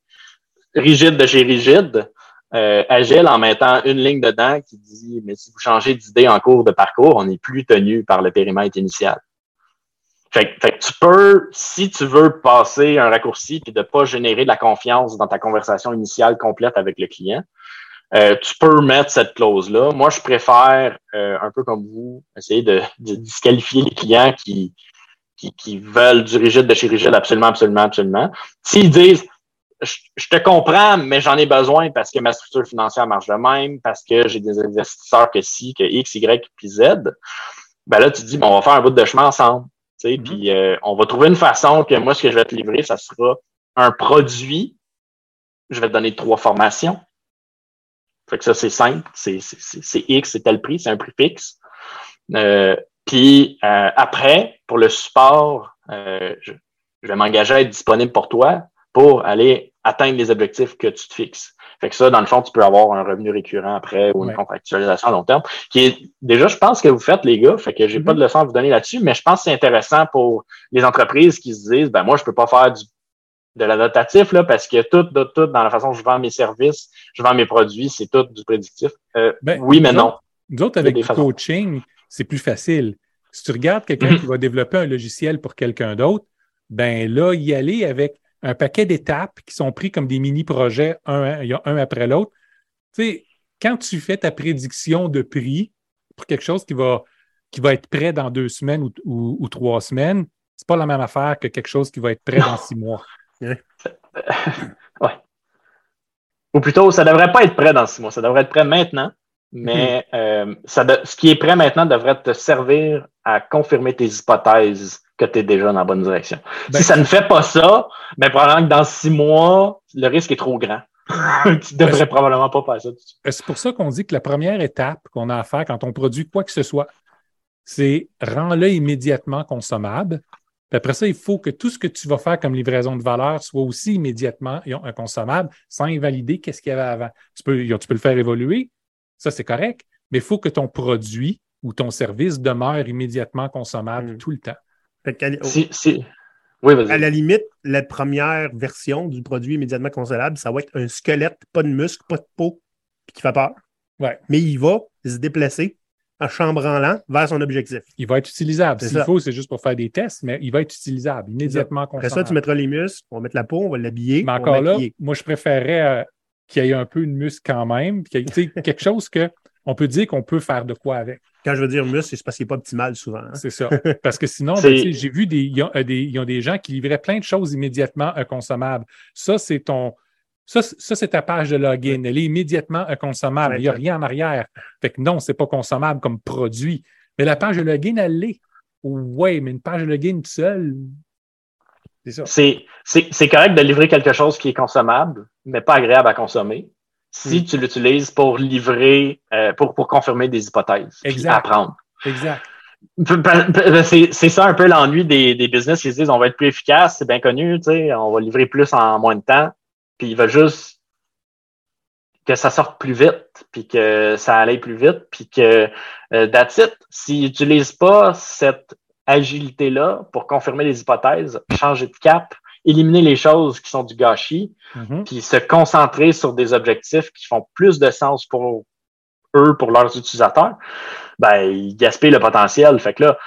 rigide de chez rigide, euh, agile en mettant une ligne dedans qui dit mais si vous changez d'idée en cours de parcours, on n'est plus tenu par le périmètre initial. Fait, fait que tu peux, si tu veux passer un raccourci puis de pas générer de la confiance dans ta conversation initiale complète avec le client, euh, tu peux mettre cette clause-là. Moi, je préfère, euh, un peu comme vous, essayer de, de disqualifier les clients qui, qui, qui, veulent du rigide de chez rigide absolument, absolument, absolument. S'ils disent je, je te comprends, mais j'en ai besoin parce que ma structure financière marche de même, parce que j'ai des investisseurs que si, que X, Y, puis Z, ben là, tu dis, bon, on va faire un bout de chemin ensemble. Mhm. Puis euh, on va trouver une façon que moi, ce que je vais te livrer, ça sera un produit. Je vais te donner trois formations. Fait que ça, c'est simple. C'est X, c'est tel prix, c'est un prix fixe. Euh, puis euh, après, pour le support, je, je vais m'engager à être disponible pour toi pour aller atteindre les objectifs que tu te fixes. Fait que ça, dans le fond, tu peux avoir un revenu récurrent après ou une Ouais. contractualisation à long terme, qui est déjà, je pense que vous faites, les gars, fait que j'ai pas de leçon à vous donner là-dessus, mais je pense que c'est intéressant pour les entreprises qui se disent, ben moi, je peux pas faire du de l'adaptatif, là, parce que tout, tout, tout, dans la façon dont je vends mes services, je vends mes produits, c'est tout du prédictif. Euh, Ben, oui, mais non. autres- Nous autres, avec du façons. coaching, c'est plus facile. Si tu regardes quelqu'un Mhm. qui va développer un logiciel pour quelqu'un d'autre, ben là, y aller avec un paquet d'étapes qui sont pris comme des mini-projets, un, un- un après l'autre. Tu sais, quand tu fais ta prédiction de prix pour quelque chose qui va, qui va être prêt dans deux semaines ou, ou- ou trois semaines, c'est pas la même affaire que quelque chose qui va être prêt dans six mois. Ou plutôt, ça devrait pas être prêt dans six mois, ça devrait être prêt maintenant. Mais euh, ça de- ce qui est prêt maintenant devrait te servir à confirmer tes hypothèses que tu es déjà dans la bonne direction. Ben, si ça ne fait pas ça, ben probablement que dans six mois, le risque est trop grand. tu devrais Ben, probablement pas faire ça. Euh, C'est pour ça qu'on dit que la première étape qu'on a à faire quand on produit quoi que ce soit, c'est rends-le immédiatement consommable. Puis après ça, il faut que tout ce que tu vas faire comme livraison de valeur soit aussi immédiatement euh, consommable sans invalider qu'est-ce qu'il y avait avant. Tu peux, tu peux le faire évoluer, ça c'est correct, mais il faut que ton produit ou ton service demeure immédiatement consommable Mm. tout le temps. Fait qu'à- Si, si... Oui, À la limite, la première version du produit immédiatement consommable, ça va être un squelette, pas de muscle, pas de peau, puis qui fait peur. Ouais. Mais il va se déplacer en chambranlant vers son objectif. Il va être utilisable. C'est S'il faut, c'est juste pour faire des tests, mais il va être utilisable, immédiatement Après ça, tu mettras les muscles, on va mettre la peau, on va l'habiller. Mais encore là, moi, je préférerais euh, qu'il y ait un peu de muscle quand même, puis qu'il y ait, quelque chose que on peut dire qu'on peut faire de quoi avec. Quand je veux dire muscle, c'est parce qu'il n'est pas optimal souvent. hein. C'est ça. Parce que sinon, ben, j'ai vu des, ils ont, euh, des, ils ont des gens qui livraient plein de choses immédiatement inconsommables. Ça, c'est ton. Ça, c'est ta page de login. Elle est immédiatement inconsommable. Ouais, Il n'y a rien en arrière. Fait que non, c'est pas consommable comme produit. Mais la page de login, elle l'est. Oui, mais une page de login toute seule, c'est ça. C'est, c'est, c'est correct de livrer quelque chose qui est consommable, mais pas agréable à consommer. Si Mm. tu l'utilises pour livrer, euh, pour, pour confirmer des hypothèses, Exact. apprendre. Exact. P- C'est, c'est ça un peu l'ennui des, des business qui se disent on va être plus efficace, c'est bien connu, tu sais, on va livrer plus en moins de temps, puis ils veulent juste que ça sorte plus vite, puis que ça aille plus vite, puis que euh, that's it. S'ils n'utilisent pas cette agilité-là pour confirmer les hypothèses, changer de cap, éliminer les choses qui sont du gâchis, Mhm. puis se concentrer sur des objectifs qui font plus de sens pour eux, pour leurs utilisateurs, ben, ils gaspillent le potentiel. Fait que là,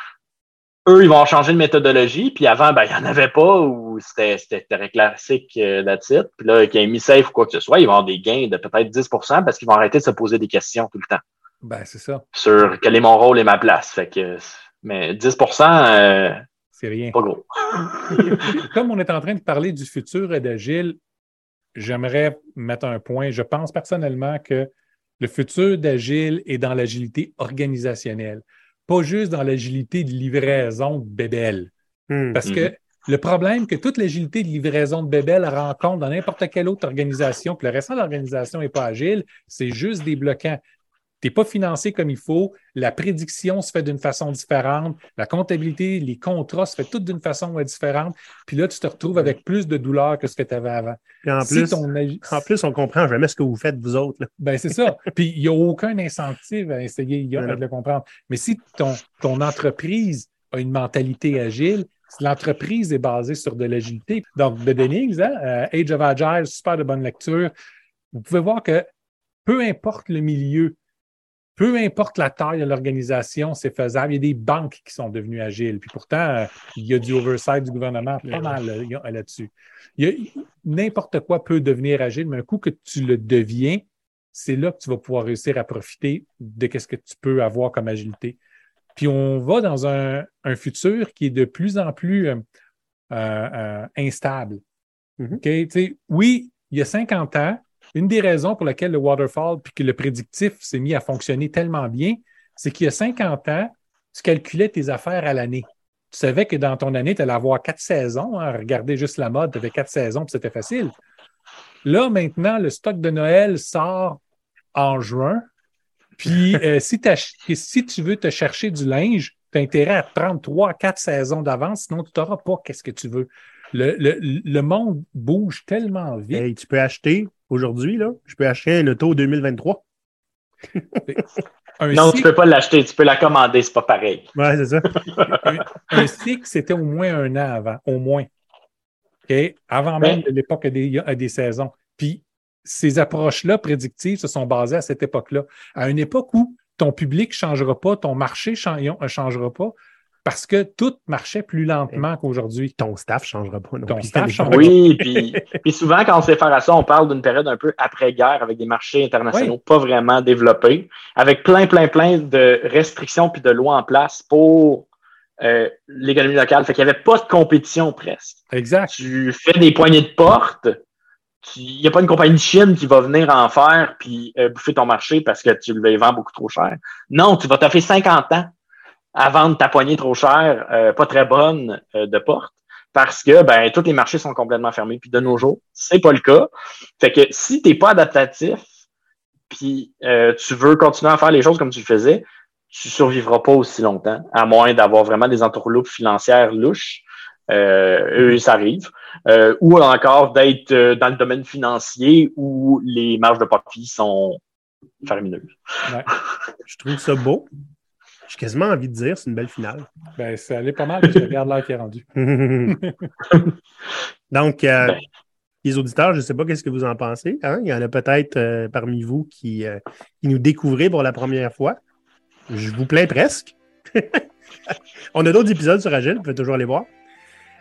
eux, ils vont changer de méthodologie, puis avant, ben, il n'y en avait pas, ou c'était, c'était très classique euh, that's it. Puis là, qu'ils aient mis safe ou quoi que ce soit, ils vont avoir des gains de peut-être 10% parce qu'ils vont arrêter de se poser des questions tout le temps Ben, c'est ça. sur quel est mon rôle et ma place. Fait que, mais 10 euh, C'est rien. pas gros. Comme on est en train de parler du futur et d'Agile, j'aimerais mettre un point. Je pense personnellement que le futur d'Agile est dans l'agilité organisationnelle, pas juste dans l'agilité de livraison de bébelles. Hmm. Parce que le problème que toute l'agilité de livraison de bébelles rencontre dans n'importe quelle autre organisation, puis le restant de l'organisation n'est pas agile, c'est juste des bloquants. Tu n'es pas financé comme il faut, la prédiction se fait d'une façon différente, la comptabilité, les contrats se fait toutes d'une façon différente, puis là, tu te retrouves avec plus de douleur que ce que tu avais avant. Puis en, Si plus, ton en plus, on comprend jamais ce que vous faites, vous autres. là. ben, c'est ça. Puis il n'y a aucun incentive à essayer y a- de le comprendre. Mais si ton, ton entreprise a une mentalité agile, si l'entreprise est basée sur de l'agilité, donc de Dennings, hein, euh, Age of Agile, super de bonne lecture, vous pouvez voir que peu importe le milieu, peu importe la taille de l'organisation, c'est faisable. Il y a des banques qui sont devenues agiles. Puis pourtant, euh, il y a du oversight du gouvernement pas mal euh, a- là-dessus. Il y a- N'importe quoi peut devenir agile, mais un coup que tu le deviens, c'est là que tu vas pouvoir réussir à profiter de ce que tu peux avoir comme agilité. Puis on va dans un, un futur qui est de plus en plus euh, euh, instable. Mhm. OK? Tu sais, oui, il y a 50 ans, une des raisons pour laquelle le waterfall puis que le prédictif s'est mis à fonctionner tellement bien, c'est qu'il y a 50 ans, tu calculais tes affaires à l'année. Tu savais que dans ton année, tu allais avoir quatre saisons. Hein, regarder juste la mode, tu avais quatre saisons, puis c'était facile. Là, maintenant, le stock de Noël sort en juin. Puis euh, si, tu veux te chercher du linge, tu as intérêt à prendre trois, quatre saisons d'avance, sinon tu n'auras pas qu'est-ce que tu veux. Le, le, le monde bouge tellement vite. Hey, tu peux acheter aujourd'hui, là, je peux acheter un auto 2023. Un Non, tu cycle- peux pas l'acheter, tu peux la commander, c'est pas pareil. Ouais, c'est ça. un, un cycle, c'était au moins un an avant, au moins. Avant même Ouais. de l'époque des, des saisons. Puis ces approches-là prédictives se sont basées à cette époque-là. À une époque où ton public ne changera pas, ton marché ne changera pas, parce que tout marchait plus lentement qu'aujourd'hui. Ton staff ne changera pas. Non Ton plus. staff changera Oui, puis, puis souvent, quand on se fait faire à ça, on parle d'une période un peu après-guerre avec des marchés internationaux pas vraiment développés, avec plein, plein, plein de restrictions puis de lois en place pour euh, l'économie locale. Fait qu'il n'y avait pas de compétition presque. Exact. Tu fais des poignées de porte, tu- il n'y a pas une compagnie de Chine qui va venir en faire puis euh, bouffer ton marché parce que tu le vends beaucoup trop cher. Non, tu vas t'offrir 50 ans à vendre ta poignée trop chère, euh, pas très bonne euh, de porte, parce que ben tous les marchés sont complètement fermés. Puis de nos jours, c'est pas le cas. Fait que si t'es pas adaptatif, puis euh, tu veux continuer à faire les choses comme tu le faisais, tu survivras pas aussi longtemps, à moins d'avoir vraiment des entourloupes financières louches. Euh, eux, ça arrive. Euh, ou encore d'être euh, dans le domaine financier où les marges de profit sont faramineuses. Je trouve ça beau. J'ai quasiment envie de dire c'est une belle finale. Ben, ça allait pas mal, que regarde l'heure qui est rendu. Donc, euh, Ben. les auditeurs, je ne sais pas qu'est-ce que vous en pensez. hein? Il y en a peut-être euh, parmi vous qui, euh, qui nous découvrez pour la première fois. Je vous plains presque. On a d'autres épisodes sur Agile, vous pouvez toujours les voir.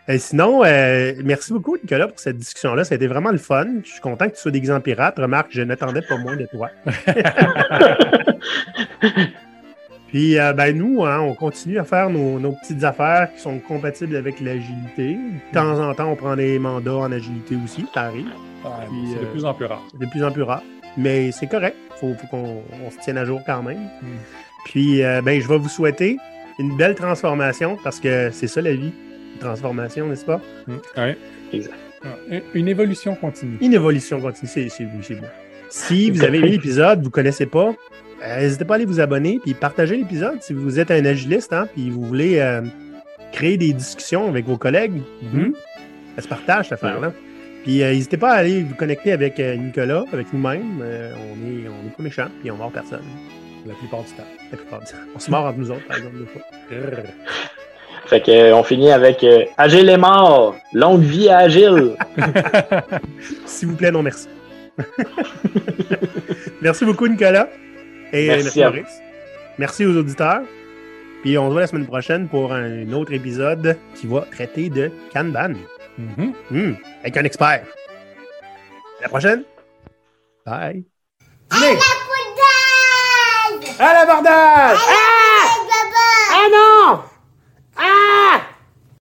Et sinon, euh, merci beaucoup, Nicolas, pour cette discussion-là. Ça a été vraiment le fun. Je suis content que tu sois déguisé en pirate. Remarque, je n'attendais pas moins de toi. Puis, euh, ben, nous, hein, on continue à faire nos, nos petites affaires qui sont compatibles avec l'agilité. De temps en temps, on prend des mandats en agilité aussi, ça arrive. Ouais, c'est de euh, plus en plus rare. C'est de plus en plus rare. Mais c'est correct. Il faut, faut qu'on on se tienne à jour quand même. Mm. Puis, euh, ben, je vais vous souhaiter une belle transformation parce que c'est ça la vie. Une transformation, n'est-ce pas? Mm. Ouais. Exact. Une évolution continue. Une évolution continue. C'est, bon. Si vous avez aimé l'épisode, vous ne connaissez pas, euh, n'hésitez pas à aller vous abonner puis partager l'épisode si vous êtes un agiliste hein, puis vous voulez euh, créer des discussions avec vos collègues. Mhm. Ça se partage, cette affaire-là. Puis euh, n'hésitez pas à aller vous connecter avec Nicolas, avec nous-mêmes. On est, on est pas méchants puis on mord personne. La plupart du temps. La plupart du temps. On se mord entre nous autres, par exemple, fois. Fait que on finit avec Agile est mort, longue vie à Agile. S'il vous plaît, non merci. merci beaucoup, Nicolas. Et Merci à vous. Maurice. Merci aux auditeurs. Puis on se voit la semaine prochaine pour un autre épisode qui va traiter de Kanban. Mhm. Hmm, avec un expert. À la prochaine. Bye. Poudre! À l'abordage! Baba! Ah non!